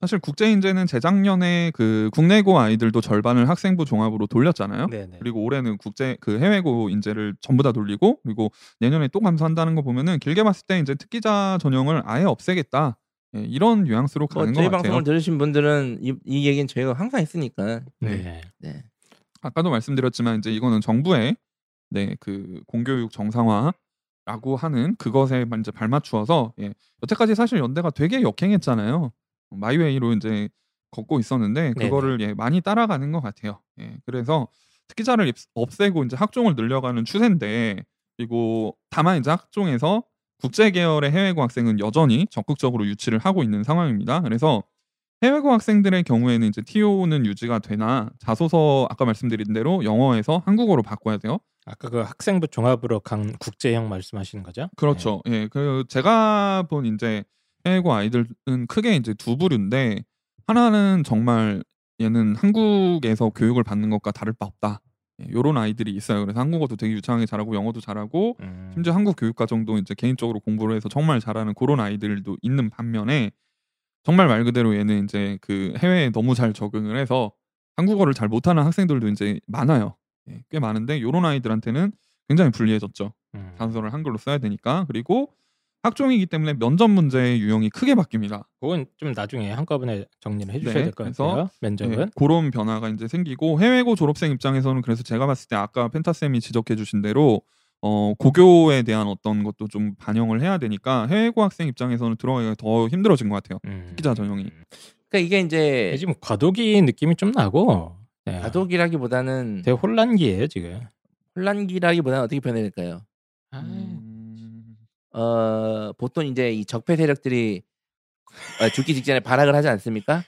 S3: 사실 국제 인재는 재작년에 그 국내고 아이들도 절반을 학생부 종합으로 돌렸잖아요.
S1: 네네.
S3: 그리고 올해는 국제 그 해외고 인재를 전부 다 돌리고 그리고 내년에 또 감소한다는 거 보면은 길게 봤을 때 이제 특기자 전형을 아예 없애겠다. 예, 이런 뉘앙스로
S2: 뭐
S3: 가는
S2: 저희
S3: 것 같아요.
S2: 방송을 들으신 분들은 이, 이 얘기는 저희가 항상 했으니까.
S1: 네.
S2: 네.
S3: 아까도 말씀드렸지만 이제 이거는 정부의 네 그 공교육 정상화 라고 하는 그것에 이제 발맞추어서 예, 여태까지 사실 연대가 되게 역행했잖아요. 마이웨이로 이제 걷고 있었는데 그거를 예, 많이 따라가는 것 같아요. 예, 그래서 특기자를 입- 없애고 이제 학종을 늘려가는 추세인데 그리고 다만 이제 학종에서 국제 계열의 해외 고 학생은 여전히 적극적으로 유치를 하고 있는 상황입니다. 그래서 해외 고 학생들의 경우에는 이제 TO는 유지가 되나 자소서 아까 말씀드린 대로 영어에서 한국어로 바꿔야 돼요.
S1: 아까 그 학생부 종합으로 간 국제형 말씀하시는 거죠?
S3: 그렇죠. 예, 그 제가 본 이제 해외고 아이들은 크게 이제 두 부류인데 하나는 정말 얘는 한국에서 교육을 받는 것과 다를 바 없다. 예, 요런 아이들이 있어요. 그래서 한국어도 되게 유창하게 잘하고 영어도 잘하고
S1: 네. 음.
S3: 심지어 한국 교육 과정도 이제 개인적으로 공부를 해서 정말 잘하는 그런 아이들도 있는 반면에 정말 말 그대로 얘는 이제 그 해외에 너무 잘 적응을 해서 한국어를 잘 못하는 학생들도 이제 많아요. 예, 꽤 많은데 요런 아이들한테는 굉장히 불리해졌죠.
S1: 음.
S3: 단서를 한글로 써야 되니까 그리고 학종이기 때문에 면접 문제의 유형이 크게 바뀝니다.
S1: 그건 좀 나중에 한꺼번에 정리를 해주셔야
S3: 네,
S1: 될 것 같아요. 면접은.
S3: 예, 그런 변화가 이제 생기고 해외고 졸업생 입장에서는 그래서 제가 봤을 때 아까 펜타 쌤이 지적해주신 대로 어, 고교에 대한 어떤 것도 좀 반영을 해야 되니까 해외고 학생 입장에서는 들어가기가 더 힘들어진 것 같아요.
S1: 음.
S3: 특기자 전형이.
S2: 그러니까 이게 이제
S1: 지금 과도기 느낌이 좀 나고 네.
S2: 가독이라기보다는
S1: 되게 혼란기예요 지금.
S2: 혼란기라기보다는 어떻게 표현해야 될까요?
S1: 아,
S3: 음,
S2: 어, 보통 이제 이 적폐 세력들이 어, 죽기 직전에 발악을 하지 않습니까?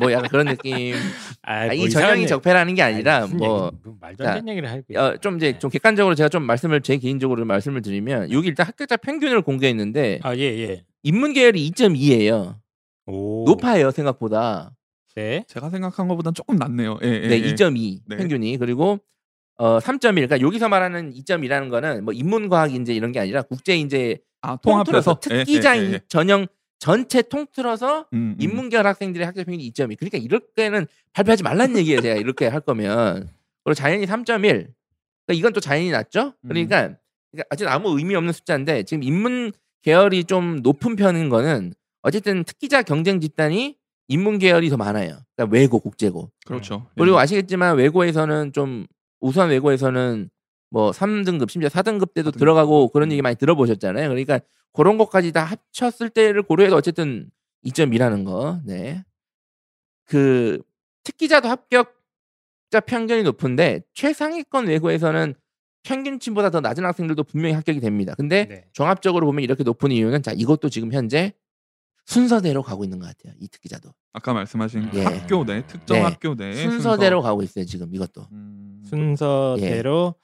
S2: 뭐 약간 그런 느낌.
S1: 아,
S2: 아, 뭐이 전형이 적폐라는 게 아니라
S1: 아니,
S2: 뭐
S1: 얘기, 뭐 말도 안 되는 얘기를 하고
S2: 어, 좀 이제
S1: 네.
S2: 좀 객관적으로 제가 좀 말씀을 제 개인적으로 말씀을 드리면 여기 일단 합격자 평균을 공개했는데
S1: 아, 예, 예.
S2: 인문 계열이 2.2예요.
S1: 오.
S2: 높아요 생각보다.
S1: 네.
S3: 제가 생각한 것보다는 조금 낫네요. 예, 예,
S2: 네,
S3: 예.
S2: 2.2
S3: 네.
S2: 평균이 그리고 어 3.1. 그러니까 여기서 말하는 2.2라는 거는 뭐 인문과학 인재 이런 게 아니라 국제 인재
S3: 아,
S2: 통틀어서
S3: 예,
S2: 특기자
S3: 예, 예,
S2: 인
S3: 예.
S2: 전형 전체 통틀어서
S3: 음, 음.
S2: 인문계열 학생들의 학교 평균이 2.2. 그러니까 이렇게는 발표하지 말란 얘기예요. 제가 이렇게 할 거면. 그리고 자연이 3.1. 그러니까 이건 또 자연이 낮죠?
S3: 음.
S2: 그러니까, 그러니까 아직 아무 의미 없는 숫자인데 지금 인문 계열이 좀 높은 편인 거는 어쨌든 특기자 경쟁 집단이 인문 계열이 더 많아요. 그러니까 외고, 국제고.
S3: 그렇죠.
S2: 그리고
S3: 예.
S2: 아시겠지만 외고에서는 좀 우수한 외고에서는 뭐 3등급 심지어 4등급 때도
S3: 4등급.
S2: 들어가고 그런 얘기 많이 들어보셨잖아요. 그러니까 그런 것까지 다 합쳤을 때를 고려해도 어쨌든 2.2라는 거. 네. 그 특기자도 합격자 편견이 높은데 최상위권 외고에서는 평균치보다 더 낮은 학생들도 분명히 합격이 됩니다. 근데
S1: 네.
S2: 종합적으로 보면 이렇게 높은 이유는 자 이것도 지금 현재 순서대로 가고 있는 것 같아요. 이 특기자도
S3: 아까 말씀하신
S2: 예.
S3: 학교 내 특정
S2: 네.
S3: 학교 내
S2: 순서대로 가고 있어요. 지금 이것도.
S3: 음,
S1: 순서대로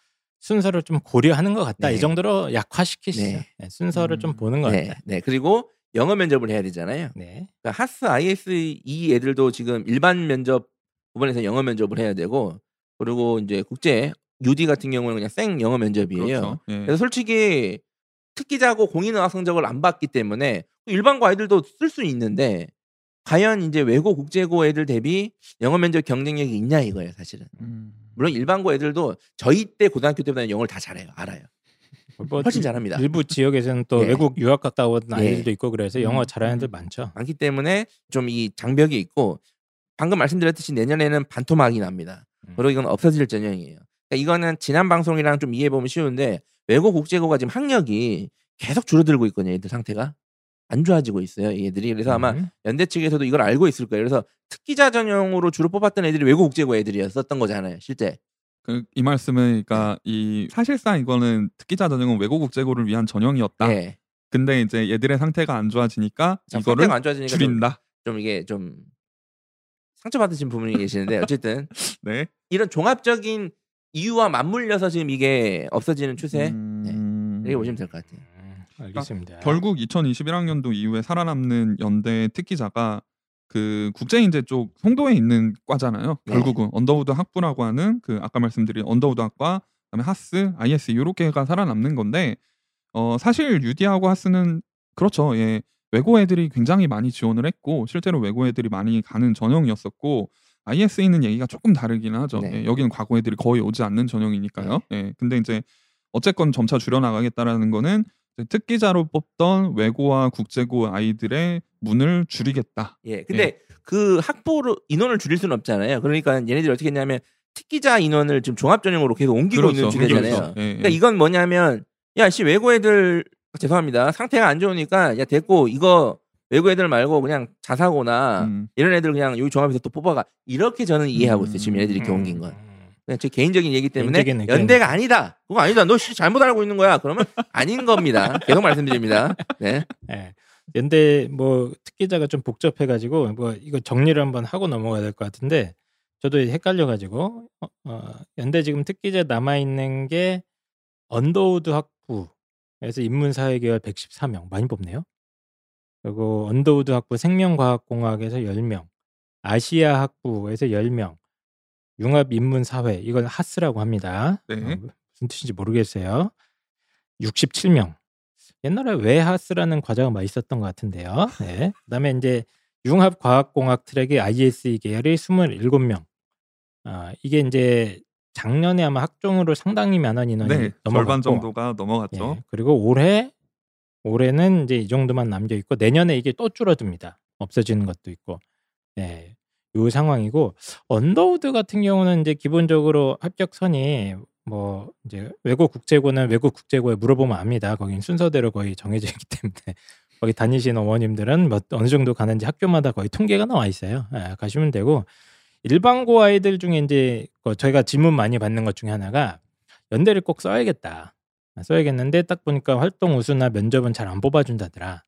S1: 순서를 좀 고려하는 것 같다.
S2: 네.
S1: 이 정도로 약화시키시죠.
S2: 네.
S1: 네, 순서를 좀
S3: 음.
S1: 보는 것
S2: 네,
S1: 같다.
S2: 네. 그리고 영어 면접을 해야 되잖아요.
S1: 네.
S2: 그러니까 하스 IS 이 애들도 지금 일반 면접 부분에서 영어 면접을 해야 되고 그리고 이제 국제 UD 같은 경우는 그냥 생 영어 면접이에요.
S3: 그렇죠. 예.
S2: 그래서 솔직히 특기자고 공인의학 성적을 안 봤기 때문에 일반고 아이들도 쓸 수 있는데 과연 이제 외고 국제고 애들 대비 영어 면접 경쟁력이 있냐 이거예요, 사실은.
S3: 음.
S2: 물론 일반고 애들도 저희 때 고등학교 때보다 영어를 다 잘해요. 알아요.
S1: 뭐
S2: 훨씬 잘합니다.
S1: 일부 지역에서는 또
S2: 예.
S1: 외국 유학 갔다 온
S2: 예.
S1: 아이들도 있고 그래서 영어
S3: 음.
S1: 잘하는 애들 많죠.
S2: 많기 때문에 좀 이 장벽이 있고 방금 말씀드렸듯이 내년에는 반토막이 납니다.
S1: 음.
S2: 그리고 이건 없어질 전형이에요. 그러니까 이거는 지난 방송이랑 좀 이해해 보면 쉬운데 외고 국제고가 지금 학력이 계속 줄어들고 있거든요. 얘들 상태가 안 좋아지고 있어요. 얘들이 그래서 아마
S1: 음.
S2: 연대 측에서도 이걸 알고 있을 거예요. 그래서 특기자 전형으로 주로 뽑았던 애들이 외고 국제고 애들이었었던 거잖아요. 실제.
S3: 그, 이 말씀은 그러니까 이 사실상 이거는 특기자 전형은 외고 국제고를 위한 전형이었다.
S2: 네.
S3: 근데 이제 얘들의 상태가 안 좋아지니까
S2: 참
S3: 이거를
S2: 안 좋아지니까 좀,
S3: 줄인다.
S2: 좀 이게 좀 상처받으신 부분이 계시는데 어쨌든
S3: 네.
S2: 이런 종합적인 이유와 맞물려서 지금 이게 없어지는 추세
S3: 음,
S2: 이렇게 보시면 될 것 같아요.
S1: 음, 알겠습니다.
S3: 결국 2021학년도 이후에 살아남는 연대 특기자가 그 국제인재 쪽 송도에 있는 과잖아요.
S2: 네.
S3: 결국은 언더우드 학부라고 하는 그 아까 말씀드린 언더우드 학과 그다음에 HASS, ISE 이렇게가 살아남는 건데 어 사실 UD하고 HASS는 그렇죠. 예. 외고 애들이 굉장히 많이 지원을 했고 실제로 외고 애들이 많이 가는 전형이었었고 ISE는 얘기가 조금 다르긴 하죠.
S2: 네.
S3: 예, 여기는 과거 애들이 거의 오지 않는 전형이니까요. 예. 근데 이제 어쨌건 점차 줄여나가겠다라는 거는 특기자로 뽑던 외고와 국제고 아이들의 문을 줄이겠다.
S2: 예. 근데 그 학부로 인원을 줄일 수는 없잖아요. 그러니까 얘네들이 어떻게 했냐면 특기자 인원을 지금 종합 전형으로 계속 옮기고 있는 추세잖아요.
S3: 그렇죠. 예, 예.
S2: 그러니까 이건 뭐냐면 야 씨 외고 애들 죄송합니다. 상태가 안 좋으니까 야 됐고 이거 외고 애들 말고 그냥 자사고나
S3: 음.
S2: 이런 애들 그냥 여기 종합에서 또 뽑아가 이렇게 저는 이해하고 있어요. 지금 얘네들이 이렇게
S1: 음.
S2: 옮긴 건. 그냥 제 개인적인 얘기 때문에
S1: 개인적인.
S2: 연대가 아니다. 그거 아니다. 너 씨, 잘못 알고 있는 거야. 그러면 아닌 겁니다. 계속 말씀드립니다. 네.
S1: 예. 연대 뭐 특기자가 좀 복잡해가지고 뭐 이거 정리를 한번 하고 넘어가야 될 것 같은데 저도 헷갈려가지고 어, 어, 연대 지금 특기자 남아 있는 게 언더우드 학부에서 인문사회계열 114명 많이 뽑네요. 그리고 언더우드 학부 생명과학공학에서 10명, 아시아 학부에서 10명, 융합 인문 사회 이건 HASS라고 합니다.
S3: 네.
S1: 어, 무슨 뜻인지 모르겠어요. 67명. 옛날에 웨하스라는 과자가 막 있었던 것 같은데요. 네. 그다음에 이제 융합 과학공학 트랙의 ISE 계열이 27명. 아, 이게 이제 작년에 아마 학종으로 상당히 많은 인원이
S3: 네,
S1: 넘어갔고
S3: 절반 정도가 넘어갔죠.
S1: 예, 그리고 올해 올해는 이제 이 정도만 남겨 있고 내년에 이게 또 줄어듭니다. 없어지는 것도 있고. 예. 요 상황이고 언더우드 같은 경우는 이제 기본적으로 합격선이 뭐 이제 외국 국제고는 외국 국제고에 물어보면 압니다. 거긴 순서대로 거의 정해져 있기 때문에 거기 다니시는 어머님들은 뭐 어느 정도 가는지 학교마다 거의 통계가 나와 있어요. 예, 가시면 되고 일반고 아이들 중에 이제 그 저희가 질문 많이 받는 것 중에 하나가 연대를 꼭 써야겠다. 써야겠는데 딱 보니까 활동 우수나 면접은 잘 안 뽑아준다더라.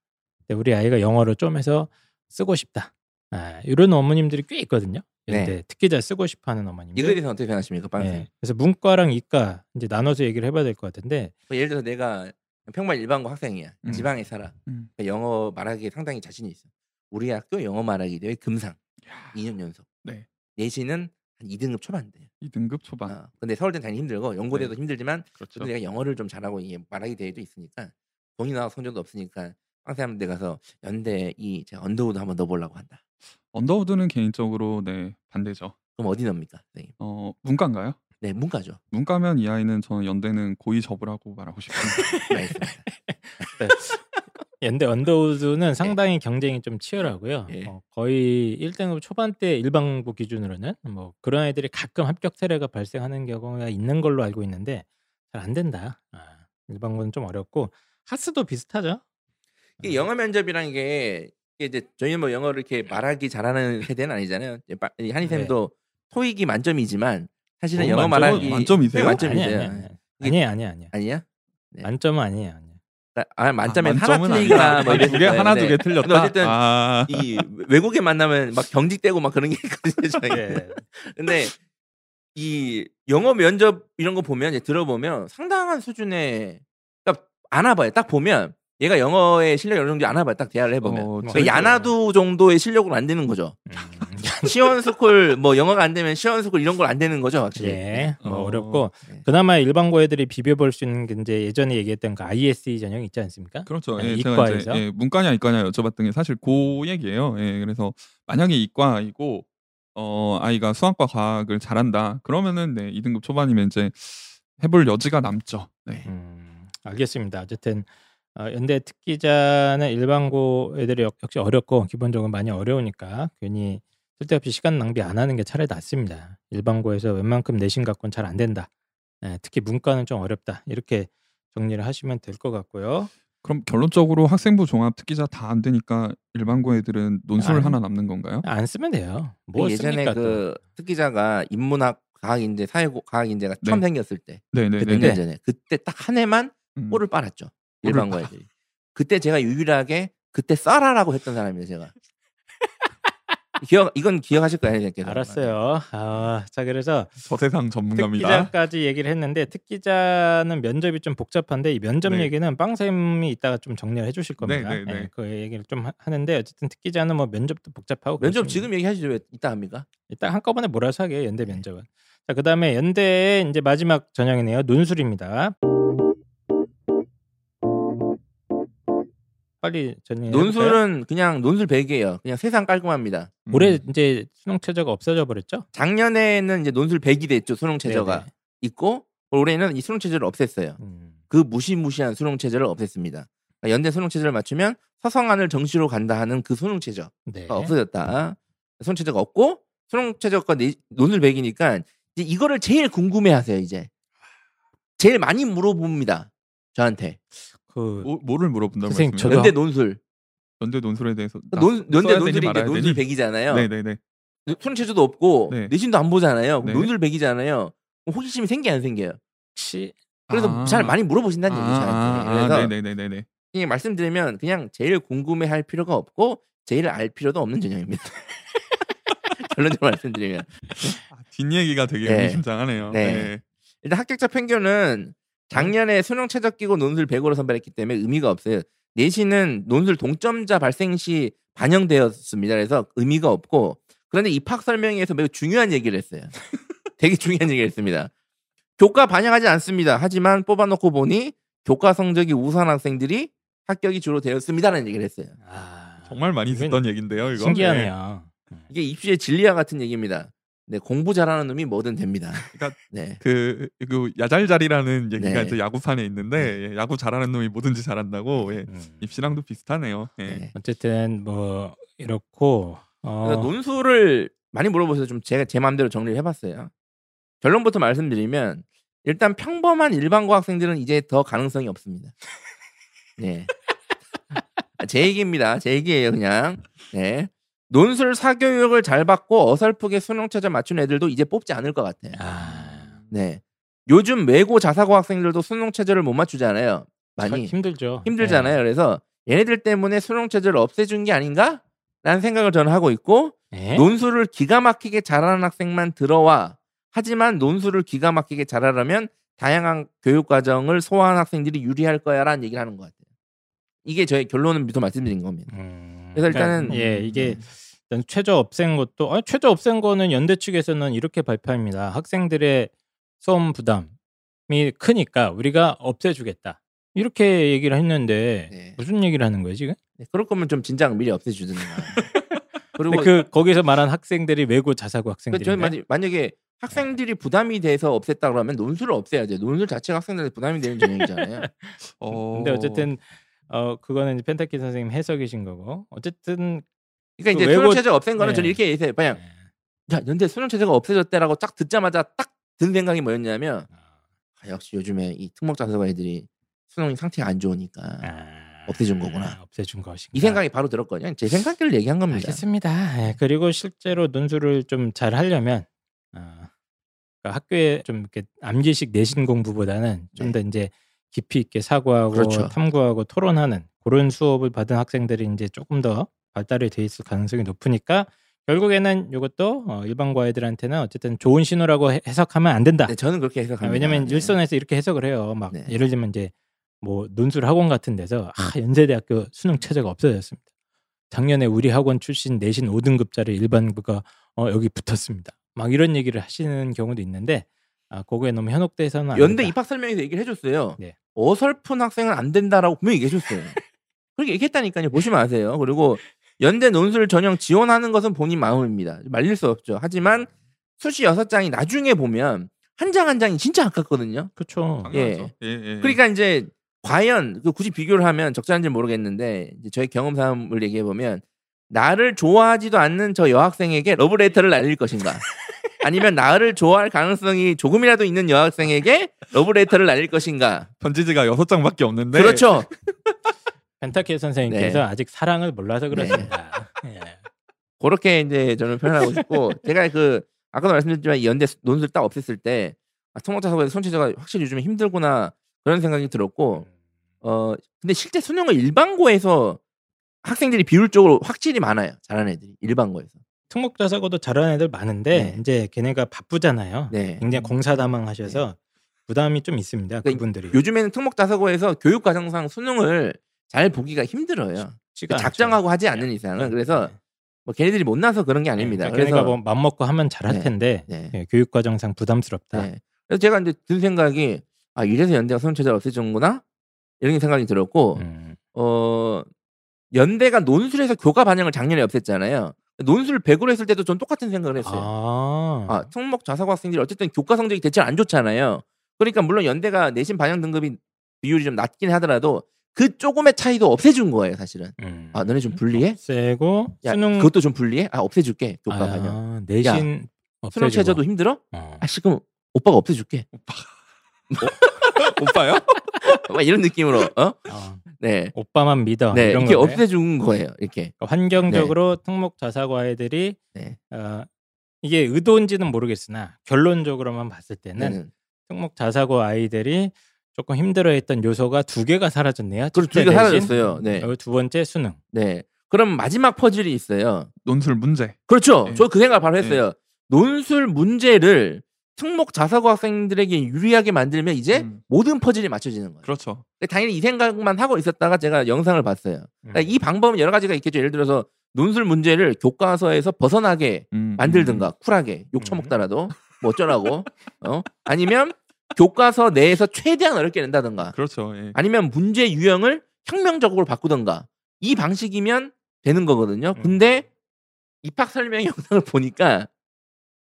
S1: 근데 우리 아이가 영어를 좀 해서 쓰고 싶다. 아, 이런 어머님들이 꽤 있거든요.
S2: 네.
S1: 특기자 쓰고 싶어하는 어머님들.
S2: 이거에 대해서 어떻게 생각하십니까, 빵 쌤?
S1: 네. 그래서 문과랑 이과 이제 나눠서 얘기를 해봐야 될 것 같은데
S2: 뭐 예를 들어서 내가 평범한 일반고 학생이야.
S3: 음.
S2: 지방에 살아.
S3: 음.
S2: 그러니까 영어 말하기에 상당히 자신이 있어. 우리 학교 영어 말하기 대회 금상
S3: 야,
S2: 2년 연속.
S3: 네.
S2: 내신은 한 2등급 초반 돼.
S3: 2등급 초반.
S2: 어, 근데 서울대는 당연히 힘들고 연고대도
S3: 네.
S2: 힘들지만
S3: 그렇죠.
S2: 근데 내가 영어를 좀 잘하고 이게 말하기 대회도 있으니까 돈이 나와 성적도 없으니까 황사한테 가서 연대 이 제가 언더우드 한번 넣어보려고 한다.
S3: 언더우드는 개인적으로 네 반대죠.
S2: 그럼 어디 넣습니까, 선생님?
S3: 어 문과인가요?
S2: 네, 문과죠.
S3: 문과면 이 아이는 저는 연대는 고이 접으라고 말하고 싶습니다.
S2: 알겠습니다.
S1: 연대 언더우드는 상당히 경쟁이 좀 치열하고요.
S2: 예.
S1: 어, 거의 1등급 초반대 일반고 기준으로는 뭐 그런 애들이 가끔 합격 사례가 발생하는 경우가 있는 걸로 알고 있는데 잘 안 된다. 아, 일반고는 좀 어렵고 하스도 비슷하죠.
S2: 이게 영어 면접이라는 게 이제 저희는 뭐 영어를 이렇게 말하기 잘하는 세대는 아니잖아요. 한이쌤도 토익이 만점이지만 사실은
S3: 어,
S2: 영어
S3: 만점은
S2: 말하기
S3: 만점이세요?
S2: 네, 만점이세요.
S1: 아니야, 아니야, 아니야, 아니야?
S2: 네.
S1: 만점은 아니에요. 아니야.
S2: 아, 만점에
S3: 아,
S2: 하나 틀리거나. 뭐 이랬을
S3: 두개. 하나
S2: 네.
S3: 두개 틀렸다.
S2: 근데 어쨌든
S3: 아,
S2: 이 외국에 만나면 막 경직되고 막 그런 게 있거든요. 저희.
S1: 예.
S2: 근데 이 영어 면접 이런 거 보면 이제 들어보면 상당한 수준의 그러니까 아나봐요. 딱 보면 얘가 영어의 실력이 어느 정도 아나봐요. 딱 대화를 해보면.
S3: 어,
S1: 뭐
S2: 그러니까 야나두 정도의 실력으로 안 되는 거죠.
S1: 음,
S2: 시원스쿨 뭐 영어가 안 되면 시원스쿨 이런 걸 안 되는 거죠, 확실히.
S1: 예, 뭐
S3: 어.
S1: 어 렵고
S2: 네.
S1: 그나마 일반고 애들이 비벼볼 수 있는 게 이제 예전에 얘기했던 그 ISE 전형 있지 않습니까?
S3: 그렇죠.
S1: 네,
S3: 예,
S1: 이과에서.
S3: 이제 예, 문과냐 이과냐 여쭤봤던 게 사실 그 얘기예요. 예, 그래서 만약에 이과이고 어 아이가 수학과 과학을 잘한다. 그러면은 네 2등급 초반이면 이제 해볼 여지가 남죠. 네.
S1: 음, 알겠습니다. 어쨌든 어, 연대 특기자는 일반고 애들이 역- 역시 어렵고 기본적으로 많이 어려우니까 괜히 쓸데없이 시간 낭비 안 하는 게 차라리 낫습니다. 일반고에서 웬만큼 내신 갖고는 잘 안 된다. 예, 특히 문과는 좀 어렵다. 이렇게 정리를 하시면 될 것 같고요.
S3: 그럼 결론적으로 학생부 종합 특기자 다 안 되니까 일반고 애들은 논술
S1: 아니.
S3: 하나 남는 건가요?
S1: 안 쓰면 돼요. 뭐
S2: 예전에
S1: 씁니까 또.
S2: 그 특기자가 인문학 과학인재 사회 과학인재가
S3: 네.
S2: 처음 생겼을 때
S3: 네, 네,
S2: 그
S3: 네.
S2: 몇년 전에 그때 딱 한 해만
S3: 음.
S2: 꼴을 빨았죠.
S3: 꼴을
S2: 일반고 애들이. 그때 제가 유일하게 그때 써라라고 했던 사람이에요, 제가. 기억 이건 기억하실 거예요, 선생님께서.
S1: 알았어요. 아, 자 그래서
S3: 저 세상 전문가입니다.
S1: 특기자까지 얘기를 했는데 특기자는 면접이 좀 복잡한데 이 면접
S3: 네.
S1: 얘기는 빵쌤이 이따가 좀 정리를 해주실 겁니다.
S3: 네, 네, 네.
S1: 예, 그 얘기를 좀 하- 하는데 어쨌든 특기자는 뭐 면접도 복잡하고
S2: 면접. 지금 얘기하시죠, 왜 이따 합니까?
S1: 일단 한꺼번에 몰아서 하게 연대
S2: 네.
S1: 면접은. 자 그다음에 연대의 이제 마지막 전형이네요. 논술입니다. 빨리 전해.
S2: 논술은 그냥 논술 100이에요. 그냥 세상 깔끔합니다.
S3: 음.
S1: 올해 이제 수능 최저가 없어져 버렸죠?
S2: 작년에는 이제 논술 100이 됐죠, 수능 최저가.
S1: 네네.
S2: 있고 올해는 이 수능 체제를 없앴어요.
S1: 음.
S2: 그 무시무시한 수능 체제를 없앴습니다. 그러니까 연대 수능 체제를 맞추면 서성안을 정시로 간다 하는 그 수능 체제가
S1: 네.
S2: 없어졌다. 수능 체제가 없고 수능 체제가 네- 논술 100이니까 이제 이거를 제일 궁금해하세요. 이제 제일 많이 물어봅니다. 저한테
S1: 그
S3: 뭐, 뭐를 물어본다고
S1: 선생님,
S3: 말씀이에요?
S1: 저도
S2: 연대 논술.
S3: 연대 논술에 대해서 나
S2: 논, 연대 논술이 이제 논술? 100이잖아요.
S3: 네네네.
S2: 수능 체제도 없고
S3: 네.
S2: 내신도 안 보잖아요.
S3: 네.
S2: 논술 100이잖아요. 호기심이 생기 안 생겨요.
S1: 혹시
S2: 그래서
S3: 아.
S2: 잘 많이 물어보신다는 얘기죠. 저한테. 그래서
S3: 네네네네.
S2: 그냥 말씀드리면 그냥 제일 궁금해할 필요가 없고 제일 알 필요도 없는 전형입니다. 결론적으로 말씀드리면
S3: 아, 뒷얘기가 되게
S2: 네.
S3: 의미심장하네요.
S2: 네.
S3: 네.
S2: 일단 합격자 평균은 작년에 수능 최저 끼고 논술 100으로 선발했기 때문에 의미가 없어요. 내신은 논술 동점자 발생 시 반영되었습니다. 그래서 의미가 없고 그런데 입학 설명회에서 매우 중요한 얘기를 했어요. 되게 중요한 얘기를 했습니다. 교과 반영하지 않습니다. 하지만 뽑아놓고 보니 교과 성적이 우수한 학생들이 합격이 주로 되었습니다라는 얘기를 했어요.
S1: 아,
S3: 정말 많이 듣던 얘기인데요. 이거
S1: 신기하네요.
S2: 이게 입시의 진리와 같은 얘기입니다. 네, 공부 잘하는 놈이 뭐든 됩니다.
S3: 그러니까
S2: 네.
S3: 그, 그 야잘자리라는 얘기가
S2: 네.
S3: 이제 야구판에 있는데 예, 야구 잘하는 놈이 뭐든지 잘한다고 예.
S1: 음.
S3: 입시랑도 비슷하네요. 예.
S2: 네.
S1: 어쨌든 뭐 이렇고 어,
S2: 그래서 논술을 많이 물어보셔서 좀 제가 제 마음대로 정리를 해봤어요. 결론부터 말씀드리면 일단 평범한 일반고 학생들은 이제 더 가능성이 없습니다. 네. 제 얘기입니다. 제 얘기예요, 그냥. 네. 논술 사교육을 잘 받고 어설프게 수능 최저 맞춘 애들도 이제 뽑지 않을 것 같아요.
S1: 아,
S2: 네. 요즘 외고 자사고 학생들도 수능 체제를 못 맞추잖아요.
S1: 참
S2: 많이
S1: 힘들죠.
S2: 힘들잖아요. 그래서 얘네들 때문에 수능 체제를 없애준 게 아닌가? 라는 생각을 저는 하고 있고
S1: 예?
S2: 논술을 기가 막히게 잘하는 학생만 들어와 하지만 논술을 기가 막히게 잘하려면 다양한 교육 과정을 소화한 학생들이 유리할 거야라는 얘기를 하는 것 같아요. 이게 저의 결론은 미도 말씀드린 겁니다.
S1: 음,
S2: 그래서 일단은
S1: 그러니까, 예 이게 일단 최저 없앤 것도 아, 최저 없앤 거는 연대 측에서는 이렇게 발표합니다. 학생들의 수험 부담이 크니까 우리가 없애주겠다 이렇게 얘기를 했는데
S2: 네.
S1: 무슨 얘기를 하는 거예요 지금?
S2: 네, 그럴 거면 좀 진작 미리 없애주든가. 그리고
S1: 그 거기서 말한 학생들이 외고 자사고
S2: 그
S1: 학생들인데
S2: 저는 만약- 만약에 학생들이 부담이 돼서 없앴다 그러면 논술을 없애야죠. 논술 자체가 학생들한테 부담이 되는 전형이잖아요.
S3: 어...
S1: 근데 어쨌든 어 그거는 이제 펜타키 선생님 해석이신 거고 어쨌든
S2: 그러니까
S1: 그
S2: 이제
S1: 외고-
S2: 수능 체제가 없앤 거는
S1: 네.
S2: 저는 이렇게 얘기해요. 그냥 야 연대 수능 체제가 없어졌대라고 딱 듣자마자 딱 든 생각이 뭐였냐면 아, 역시 요즘에 이 특목자사고 애들이 수능 상태가 안 좋으니까
S1: 아,
S2: 없애준 거구나.
S1: 아, 없애준 것인가?
S2: 이 생각이 바로 들었거든요. 제 생각을 얘기한 겁니다.
S1: 알겠습니다. 예, 그리고 실제로 논술을 좀 잘 하려면 어, 그러니까 학교에 좀 이렇게 암기식 내신 공부보다는 좀더 이제 깊이 있게 사고하고
S2: 네. 그렇죠.
S1: 탐구하고 토론하는 그런 수업을 받은 학생들이 이제 조금 더 발달이 돼 있을 가능성이 높으니까 결국에는 이것도 어, 일반 과외들한테는 어쨌든 좋은 신호라고 해- 해석하면 안 된다.
S2: 네, 저는 그렇게
S1: 아,
S2: 해석합니다.
S1: 왜냐면
S2: 네.
S1: 일선에서 이렇게 해석을 해요. 막
S2: 네.
S1: 예를 들면 이제 뭐 논술 학원 같은 데서 아, 연세대학교 수능 체제가 없어졌습니다. 작년에 우리 학원 출신 내신 5등급짜리 일반부가 어, 여기 붙었습니다. 막 이런 얘기를 하시는 경우도 있는데 아, 그거에 너무 현혹돼서는 안
S2: 연대. 입학 설명에서 얘기를 해줬어요.
S1: 네.
S2: 어설픈 학생은 안 된다라고 분명히 얘기해줬어요. 그렇게 얘기했다니까요. 보시면 아세요. 그리고 연대 논술 전형 지원하는 것은 본인 마음입니다. 말릴 수 없죠. 하지만 수시 여섯 장이 나중에 보면 한 장한 장이 진짜 아깝거든요.
S1: 그렇죠.
S3: 당연하죠. 예. 예,
S2: 그러니까 이제 과연 그 굳이 비교를 하면 적절한지 는 모르겠는데 이제 저희 경험담을 얘기해 보면 나를 좋아하지도 않는 저 여학생에게 러브레터를 날릴 것인가 아니면 나를 좋아할 가능성이 조금이라도 있는 여학생에게 러브레터를 날릴 것인가?
S3: 편지지가 여섯 장밖에 없는데.
S2: 그렇죠.
S1: 펜타키 선생님께서
S2: 네.
S1: 아직 사랑을 몰라서 그렇습니다. 예.
S2: 그렇게 이제 저는 표현하고 싶고 제가 그 아까도 말씀드렸지만 이 연대 논술 딱 없앴을 때 아, 통합자 사고에서 손체제가 확실히 요즘에 힘들구나 그런 생각이 들었고 어 근데 실제 수능을 일반고에서 학생들이 비율적으로 확실히 많아요. 잘하는 애들이. 일반고에서
S1: 특목자사고도 잘하는 애들 많은데
S2: 네.
S1: 이제 걔네가 바쁘잖아요.
S2: 네
S1: 굉장히 공사다망하셔서 부담이 좀 있습니다.
S2: 그러니까
S1: 그분들이.
S2: 요즘에는 특목자사고에서 교육 과정상 수능을 잘 보기가 힘들어요
S1: 않죠.
S2: 작정하고 하지 않는 이상은 그래서
S1: 네.
S2: 뭐 걔네들이 못 나서 그런 게 아닙니다
S1: 그러니까
S2: 그래서
S1: 걔네가 뭐 맘 먹고 하면 잘할
S2: 네.
S1: 텐데
S2: 네.
S1: 예, 교육 과정상 부담스럽다.
S2: 네. 그래서 제가 이제 든 생각이 아 이래서 연대가 수능 체제를 없애주는구나 이런 생각이 들었고
S1: 음.
S2: 어 연대가 논술에서 교과 반영을 작년에 없앴잖아요. 논술 100으로 했을 때도 전 똑같은 생각을 했어요.
S1: 아,
S2: 아, 특목 자사고 학생들이 어쨌든 교과 성적이 대체로 안 좋잖아요. 그러니까 물론 연대가 내신 반영 등급이 비율이 좀 낮긴 하더라도 그 조금의 차이도 없애준 거예요, 사실은.
S1: 음.
S2: 아, 너네 좀 불리해?
S1: 세고
S2: 야,
S1: 수능
S2: 그것도 좀 불리해? 아, 없애줄게. 교과
S1: 아,
S2: 반영.
S1: 내신
S2: 수능
S1: 없애주고.
S2: 최저도 힘들어?
S1: 어.
S2: 아, 지금 오빠가 없애줄게.
S3: 오빠요?
S2: 막 이런 느낌으로, 어?
S1: 어.
S2: 네.
S1: 오빠만 믿어
S2: 네,
S1: 이런
S2: 이렇게
S1: 거네.
S2: 없애준 거예요, 이렇게.
S1: 그러니까 환경적으로 특목 자사고 아이들이
S2: 네.
S1: 어, 이게 의도인지는 모르겠으나 결론적으로만 봤을 때는
S2: 네.
S1: 특목 자사고 아이들이 조금 힘들어했던 요소가 두 개가 사라졌네요.
S2: 그리고
S1: 축제
S2: 두 개가
S1: 대신.
S2: 사라졌어요. 네.
S1: 두 번째 수능.
S2: 네. 그럼 마지막 퍼즐이 있어요.
S3: 논술 문제.
S2: 그렇죠.
S3: 네.
S2: 저그 생각 바로 했어요. 논술 문제를 특목 자사고 학생들에게 유리하게 만들면 이제
S3: 음,
S2: 모든 퍼즐이 맞춰지는 거예요.
S3: 그렇죠.
S2: 당연히 이 생각만 하고 있었다가 제가 영상을 봤어요. 그러니까 이 방법은 여러 가지가 있겠죠. 예를 들어서 논술 문제를 교과서에서 벗어나게
S3: 음,
S2: 만들든가 쿨하게 욕 처먹더라도 뭐 어쩌라고 어 아니면 교과서 내에서 최대한 어렵게 낸다든가
S3: 그렇죠. 예.
S2: 아니면 문제 유형을 혁명적으로 바꾸던가 이 방식이면 되는 거거든요.
S1: 음.
S2: 근데 입학 설명 영상을 보니까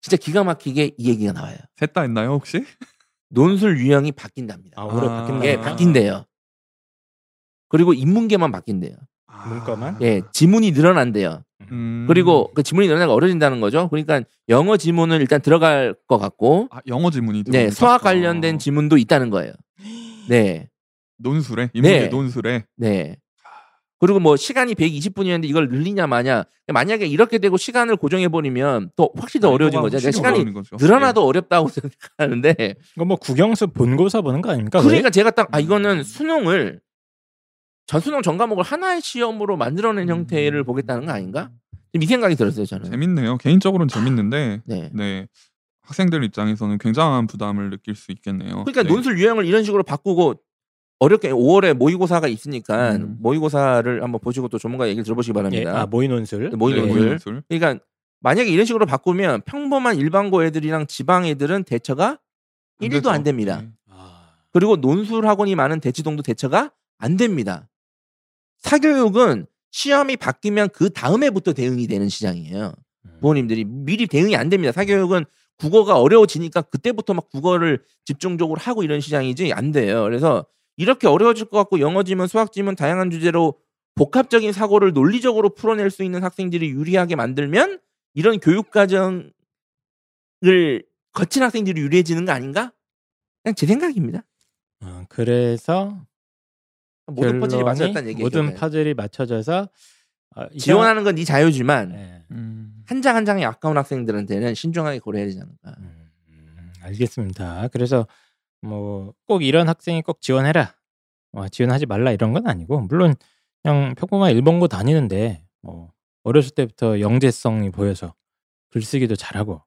S2: 진짜 기가 막히게 이 얘기가 나와요.
S3: 셋 다 했나요 혹시?
S2: 논술 유형이 바뀐답니다.
S1: 아, 올해
S3: 아.
S1: 바뀐다.
S2: 예, 바뀐대요. 그리고 인문계만 바뀐대요.
S1: 문과만?
S2: 예, 지문이 늘어난대요.
S3: 음,
S2: 그리고 그 지문이 늘어나가 어려진다는 거죠. 그러니까 영어 지문은 일단 들어갈 것 같고,
S3: 아, 영어 지문이
S2: 네,
S3: 들어오니까?
S2: 수학 관련된
S3: 어,
S2: 지문도 있다는 거예요. 네,
S3: 논술에 인문계
S2: 네.
S3: 논술에
S2: 네. 그리고 뭐 시간이 120분이었는데 이걸 늘리냐 마냐. 만약에 이렇게 되고 시간을 고정해 버리면 또 확실히 더 어려워진 거죠. 제가 시간이 늘어나도 어렵다고 생각하는데
S1: 이거 뭐 국영수 본고사 보는 거 아닙니까?
S2: 그러니까 제가 딱아
S3: 음.
S2: 이거는 수능을 전수능 전 과목을 하나의 시험으로 만들어낸
S3: 음.
S2: 형태를 보겠다는 거 아닌가? 좀이 생각이 들었어요 저는.
S3: 재밌네요. 개인적으로는 재밌는데
S2: 네.
S3: 네 학생들 입장에서는 굉장한 부담을 느낄 수 있겠네요.
S2: 그러니까
S3: 네.
S2: 논술 유형을 이런 식으로 바꾸고 어렵게 5월에 모의고사가 있으니까
S3: 음.
S2: 모의고사를 한번 보시고 또 전문가 얘기를 들어보시기
S1: 예,
S2: 바랍니다.
S1: 아 모의 논술.
S2: 모의
S3: 네,
S2: 논술.
S3: 모의 논술.
S2: 그러니까 만약에 이런 식으로 바꾸면 평범한 일반고 애들이랑 지방 애들은 대처가
S3: 안
S2: 1도
S3: 되죠.
S2: 안 됩니다.
S3: 네.
S1: 아,
S2: 그리고 논술 학원이 많은 대치동도 대처가 안 됩니다. 사교육은 시험이 바뀌면 그 다음에부터 대응이 되는 시장이에요.
S1: 음.
S2: 부모님들이 미리 대응이 안 됩니다. 사교육은 국어가 어려워지니까 그때부터 막 국어를 집중적으로 하고 이런 시장이지 안 돼요. 그래서 이렇게 어려워질 것 같고 영어 지문 수학 지문 다양한 주제로 복합적인 사고를 논리적으로 풀어낼 수 있는 학생들이 유리하게 만들면 이런 교육 과정을 거친 학생들이 유리해지는 거 아닌가? 그냥 제 생각입니다.
S1: 어, 그래서
S2: 모든 퍼즐이 맞췄다는 얘기예요.
S1: 모든. 퍼즐이 맞춰져서 어, 이상-
S2: 지원하는 건 네 자유지만
S1: 예.
S3: 음.
S2: 한장 한 장이 아까운 학생들한테는 신중하게 고려해야 되지 않을까.
S1: 음, 음, 알겠습니다. 그래서 뭐 꼭 이런 학생이 꼭 지원해라, 어, 지원하지 말라 이런 건 아니고 물론 그냥 평범한 일본고 다니는데 뭐 어렸을 때부터 영재성이 보여서 글쓰기도 잘하고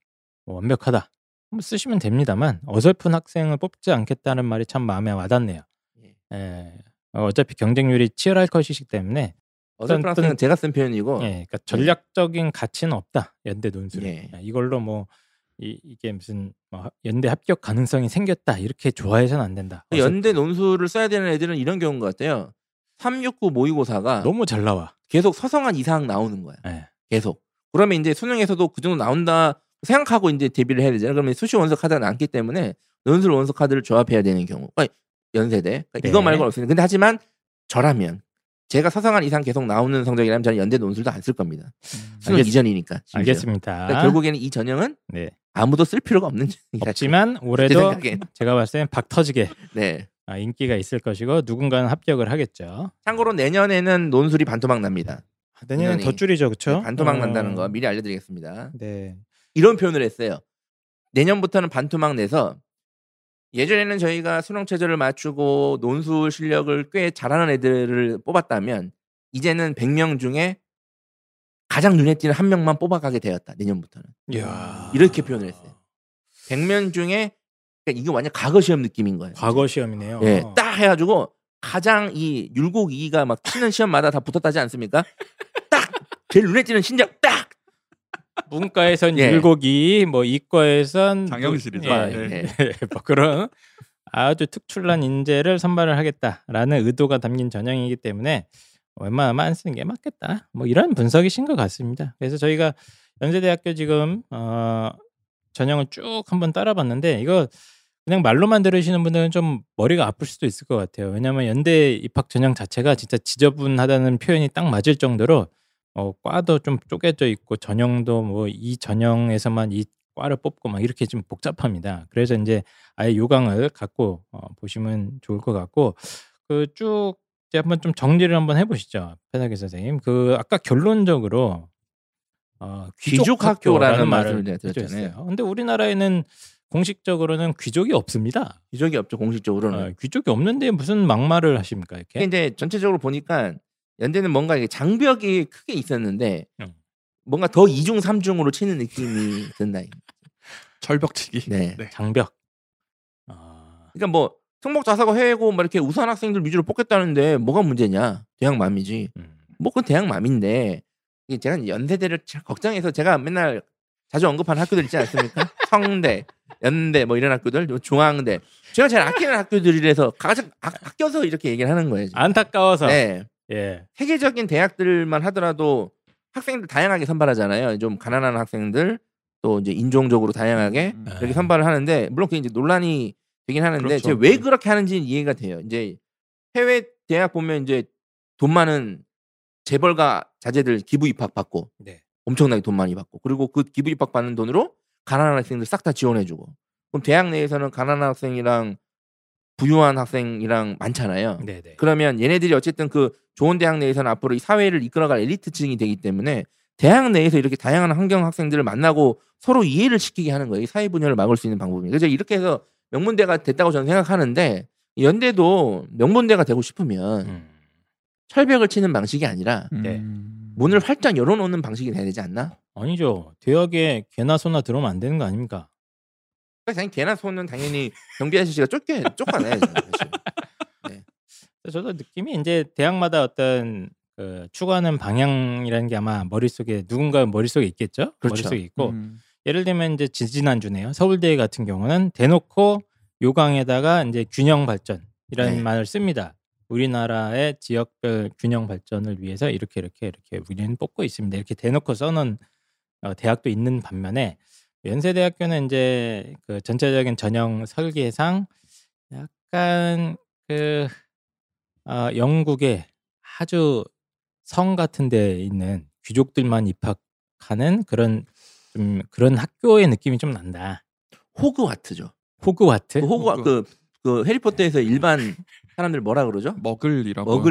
S1: 뭐 완벽하다. 뭐 쓰시면 됩니다만 어설픈 학생을 뽑지 않겠다는 말이 참 마음에 와닿네요.
S2: 예.
S1: 예. 어, 어차피 경쟁률이 치열할 것이기 때문에
S2: 어설픈 학생은 제가 쓴 표현이고
S1: 예, 그러니까 전략적인 가치는 없다 연대 논술.
S2: 예.
S1: 이걸로 뭐 이, 이게 무슨 뭐 연대 합격 가능성이 생겼다 이렇게 좋아해서는 안 된다. 어서-
S2: 연대 논술을 써야 되는 애들은 이런 경우인 것 같아요. 369 모의고사가
S1: 너무 잘 나와.
S2: 계속 서성한 이상 나오는 거야.
S1: 예.
S2: 계속. 그러면 이제 수능에서도 그 정도 나온다 생각하고 이제 대비를 해야 되잖아요. 그러면 수시 원서 카드가 남기 때문에 논술 원서 카드를 조합해야 되는 경우. 그러니까 연세대. 그러니까 이거
S1: 네.
S2: 말고는 없습니다. 근데 하지만 저라면 제가 서성한 이상 계속 나오는 성적이라면 저는 연대 논술도 안 쓸 겁니다. 수능
S1: 알겠-
S2: 이전이니까. 심지어.
S1: 알겠습니다.
S2: 그러니까 결국에는 이 전형은
S1: 네.
S2: 아무도 쓸 필요가 없는.
S1: 없지만
S2: 제
S1: 올해도. 제가 봤을 땐 박 터지게
S2: 네.
S1: 아, 인기가 있을 것이고 누군가는 합격을 하겠죠.
S2: 참고로 내년에는 논술이 반토막 납니다.
S1: 아, 내년엔 더 줄이죠, 그렇죠?
S2: 네, 반토막 난다는 거 미리 알려드리겠습니다.
S1: 네.
S2: 이런 표현을 했어요. 내년부터는 반토막 내서 예전에는 저희가 수능 체제를 맞추고 논술 실력을 꽤 잘하는 애들을 뽑았다면 이제는 100명 중에 가장 눈에 띄는 한 명만 뽑아가게 되었다. 내년부터는
S1: 이야.
S2: 이렇게 표현을 했어요. 100명 중에 그러니까 이게 완전 과거 시험 느낌인 거예요.
S1: 과거 시험이네요.
S2: 예, 딱 해가지고 가장 이 율곡 이가 막 치는 시험마다 다 붙었다지 않습니까? 딱 제일 눈에 띄는 신작 딱
S1: 문과에선
S2: 예.
S1: 율곡이, 뭐 이과에선
S3: 장영실이죠.
S1: 뭐,
S2: 아,
S1: 예,
S2: 예.
S1: 뭐 그런 아주 특출난 인재를 선발을 하겠다라는 의도가 담긴 전형이기 때문에 웬만하면 안 쓰는 게 맞겠다. 뭐 이런 분석이신 것 같습니다. 그래서 저희가 연세대학교 지금 어, 전형을 쭉 한번 따라봤는데 이거 그냥 말로만 들으시는 분들은 좀 머리가 아플 수도 있을 것 같아요. 왜냐하면 연대 입학 전형 자체가 진짜 지저분하다는 표현이 딱 맞을 정도로 어, 과도 좀 쪼개져 있고 전형도 뭐 이 전형에서만 이 과를 뽑고 막 이렇게 좀 복잡합니다. 그래서 이제 아예 요강을 갖고 어, 보시면 좋을 것 같고 그쭉 이제 한번 좀 정리를 한번 해보시죠, 페나게 선생님. 그 아까 결론적으로 어,
S2: 귀족 학교라는 말을 들었잖아요.
S1: 해주셨어요. 근데 우리나라에는 공식적으로는 귀족이 없습니다.
S2: 기적이 없죠 공식적으로는.
S1: 어, 귀족이 없는데 무슨 막말을 하십니까 이렇게?
S2: 근데 이제 전체적으로 보니까 연대는 뭔가 이게 장벽이 크게 있었는데
S1: 음.
S2: 뭔가 더 이중 삼중으로 치는 느낌이 든다.
S3: 철벽치기.
S2: 네.
S3: 네.
S1: 장벽. 아,
S2: 그러니까 뭐 성적 자사고 해외고 막 이렇게 우수한 학생들 위주로 뽑겠다는데 뭐가 문제냐? 대학 맘이지.
S1: 음.
S2: 뭐 그건 대학 맘인데 이게 제가 연세대를 참 걱정해서 제가 맨날 자주 언급하는 학교들 있지 않습니까? 성대, 연대 뭐 이런 학교들, 뭐 중앙대. 제가 제일 아끼는 학교들이라서 가장 아, 아껴서 이렇게 얘기를 하는 거예요. 지금.
S1: 안타까워서.
S2: 네.
S1: 예.
S2: 세계적인 대학들만 하더라도 학생들 다양하게 선발하잖아요. 좀 가난한 학생들 또 이제 인종적으로 다양하게
S3: 음.
S2: 이렇게 선발을 하는데 물론 그게 이제 논란이 되긴 하는데
S3: 그렇죠.
S2: 제가 왜 그렇게 하는지는 이해가 돼요. 이제 해외 대학 보면 이제 돈 많은 재벌가 자제들 기부 입학 받고
S1: 네.
S2: 엄청나게 돈 많이 받고 그리고 그 기부 입학 받는 돈으로 가난한 학생들 싹 다 지원해주고 그럼 대학 내에서는 가난한 학생이랑 부유한 학생이랑 많잖아요.
S1: 네, 네.
S2: 그러면 얘네들이 어쨌든 그 좋은 대학 내에서는 앞으로 이 사회를 이끌어갈 엘리트층이 되기 때문에 대학 내에서 이렇게 다양한 환경 학생들을 만나고 서로 이해를 시키게 하는 거예요. 이 사회 분열을 막을 수 있는 방법이에요. 그래서 이렇게 해서 명문대가 됐다고 저는 생각하는데 연대도 명문대가 되고 싶으면
S1: 음.
S2: 철벽을 치는 방식이 아니라
S1: 네.
S3: 음.
S2: 문을 활짝 열어놓는 방식이 돼야 되지 않나?
S1: 아니죠. 대학에 개나 소나 들어오면 안 되는 거 아닙니까?
S2: 그러니까 당연히 개나 소는 당연히 경비 아저씨가 쫓겨 쫓아내야죠. 사실.
S1: 저도 느낌이 이제 대학마다 어떤 그 추구하는 방향이라는 게 아마 머릿속에 누군가 머릿속에 있겠죠.
S2: 그렇죠.
S1: 머릿속에 있고
S3: 음.
S1: 예를 들면 이제 지지난주네요. 서울대 같은 경우는 대놓고 요강에다가 이제 균형 발전이라는
S2: 네.
S1: 말을 씁니다. 우리나라의 지역별 균형 발전을 위해서 이렇게 이렇게 이렇게 우리는 뽑고 있습니다. 이렇게 대놓고 써놓은 어, 대학도 있는 반면에 연세대학교는 이제 그 전체적인 전형 설계상 약간 그 어, 영국의 아주 성 같은 데 있는 귀족들만 입학하는 그런 좀 그런 학교의 느낌이 좀 난다.
S2: 호그와트죠.
S1: 호그와트?
S2: 그 호그와
S3: 호그.
S2: 그, 그 해리포터에서 일반 사람들 뭐라 그러죠?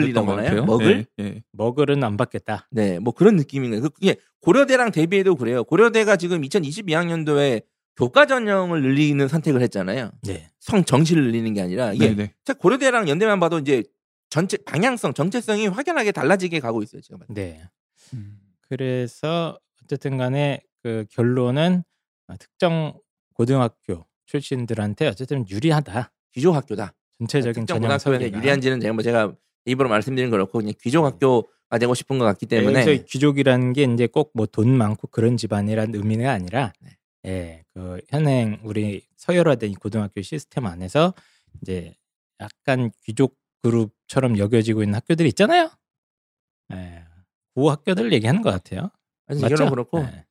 S3: 했던 것
S2: 하나요? 머글?
S3: 예, 예.
S1: 머글은 안 받겠다.
S2: 네, 뭐 그런 느낌인 거예요. 그게 고려대랑 대비해도 그래요. 고려대가 지금 2022학년도에 교과 전형을 늘리는 선택을 했잖아요.
S1: 네.
S2: 성 정시를 늘리는 게 아니라 이게
S3: 네, 네.
S2: 고려대랑 연대만 봐도 이제 전체 방향성, 정체성이 확연하게 달라지게 가고 있어요. 지금.
S1: 네.
S3: 음.
S1: 그래서 어쨌든 간에 그 결론은 어, 특정 고등학교 출신들한테 어쨌든 유리하다.
S2: 귀족 학교다.
S1: 전체적인 전형 설계가.
S2: 유리한지는 제가 뭐 제가 입으로 말씀드리는 건 그렇고 그냥 귀족 학교가 되고 싶은 것 같기 때문에
S1: 여기서 귀족이라는 게 이제 꼭 뭐 돈 많고 그런 집안이라는 의미가 아니라
S2: 네.
S1: 예, 그 현행 우리 서열화된 이 고등학교 시스템 안에서 이제 약간 귀족 그룹처럼 여겨지고 있는 학교들이 있잖아요. 예. 그 학교들 얘기하는 것 같아요. 맞죠?
S2: 그렇고
S1: 예.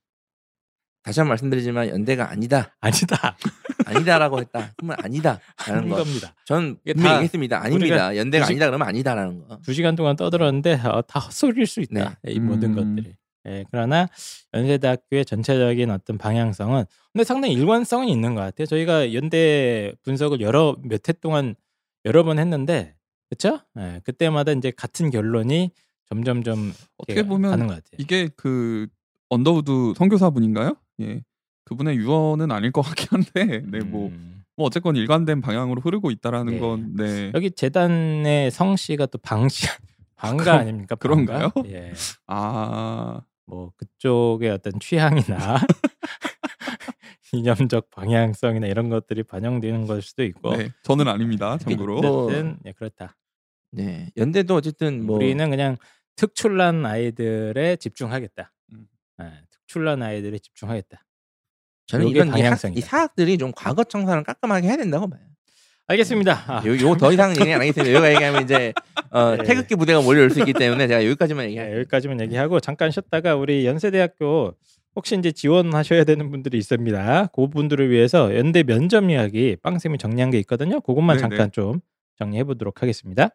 S2: 다시 한 번 말씀드리지만 연대가 아니다.
S1: 아니다.
S2: 아니다라고 했다. 그러면 아니다라는 거.
S1: 겁니다.
S2: 전 분명히
S1: 다
S2: 얘기했습니다. 아닙니다. 연대가 아니다 그러면 아니다라는 거.
S1: 두 시간 동안 떠들었는데 어, 다 헛소리일 수 있다. 이 모든
S3: 음.
S1: 것들이. 예, 그러나 연세대학교의 전체적인 어떤 방향성은 근데 상당히 일관성은 있는 것 같아요. 저희가 연대 분석을 여러 몇 해 동안 여러 번 했는데 그렇죠? 예, 그때마다 이제 같은 결론이 점점점
S3: 어떻게 보면
S1: 가는 것 같아요.
S3: 이게 그 언더우드 선교사분인가요? 예. 그분의 유언은 아닐 것 같긴 한데, 네, 뭐,
S1: 음.
S3: 뭐 어쨌건 일관된 방향으로 흐르고 있다라는
S1: 네.
S3: 건, 네.
S1: 여기 재단의 성씨가 또 방씨 방가
S3: 그럼-
S1: 아닙니까? 방가?
S3: 그런가요?
S1: 예.
S3: 아,
S1: 뭐 그쪽의 어떤 취향이나 이념적 방향성이나 이런 것들이 반영되는 걸 수도 있고
S3: 네, 저는 아닙니다. 참고로.
S2: 뭐-
S1: 어쨌든 예, 그렇다.
S2: 네. 연대도 어쨌든 뭐
S1: 우리는 그냥 특출난 아이들에 집중하겠다.
S3: 음.
S1: 예, 특 출난 아이들에 집중하겠다.
S2: 저는 이런 이, 학,
S1: 방향성이다.
S2: 이 사학들이 좀 과거 청산을 깔끔하게 해야 된다고 봐요.
S1: 알겠습니다. 아,
S2: 요, 요거 더 이상 얘기 안 하겠습니다. 여기가 얘기하면 이제 어,
S1: 네.
S2: 태극기 부대가 몰려올 수 있기 때문에 제가 여기까지만
S1: 예,
S2: 얘기할게요.
S1: 여기까지만 얘기하고 잠깐 쉬었다가 우리 연세대학교 혹시 이제 지원하셔야 되는 분들이 있습니다. 그 분들을 위해서 연대 면접 이야기 빵쌤이 정리한 게 있거든요. 그것만
S3: 네네.
S1: 잠깐 좀 정리해 보도록 하겠습니다.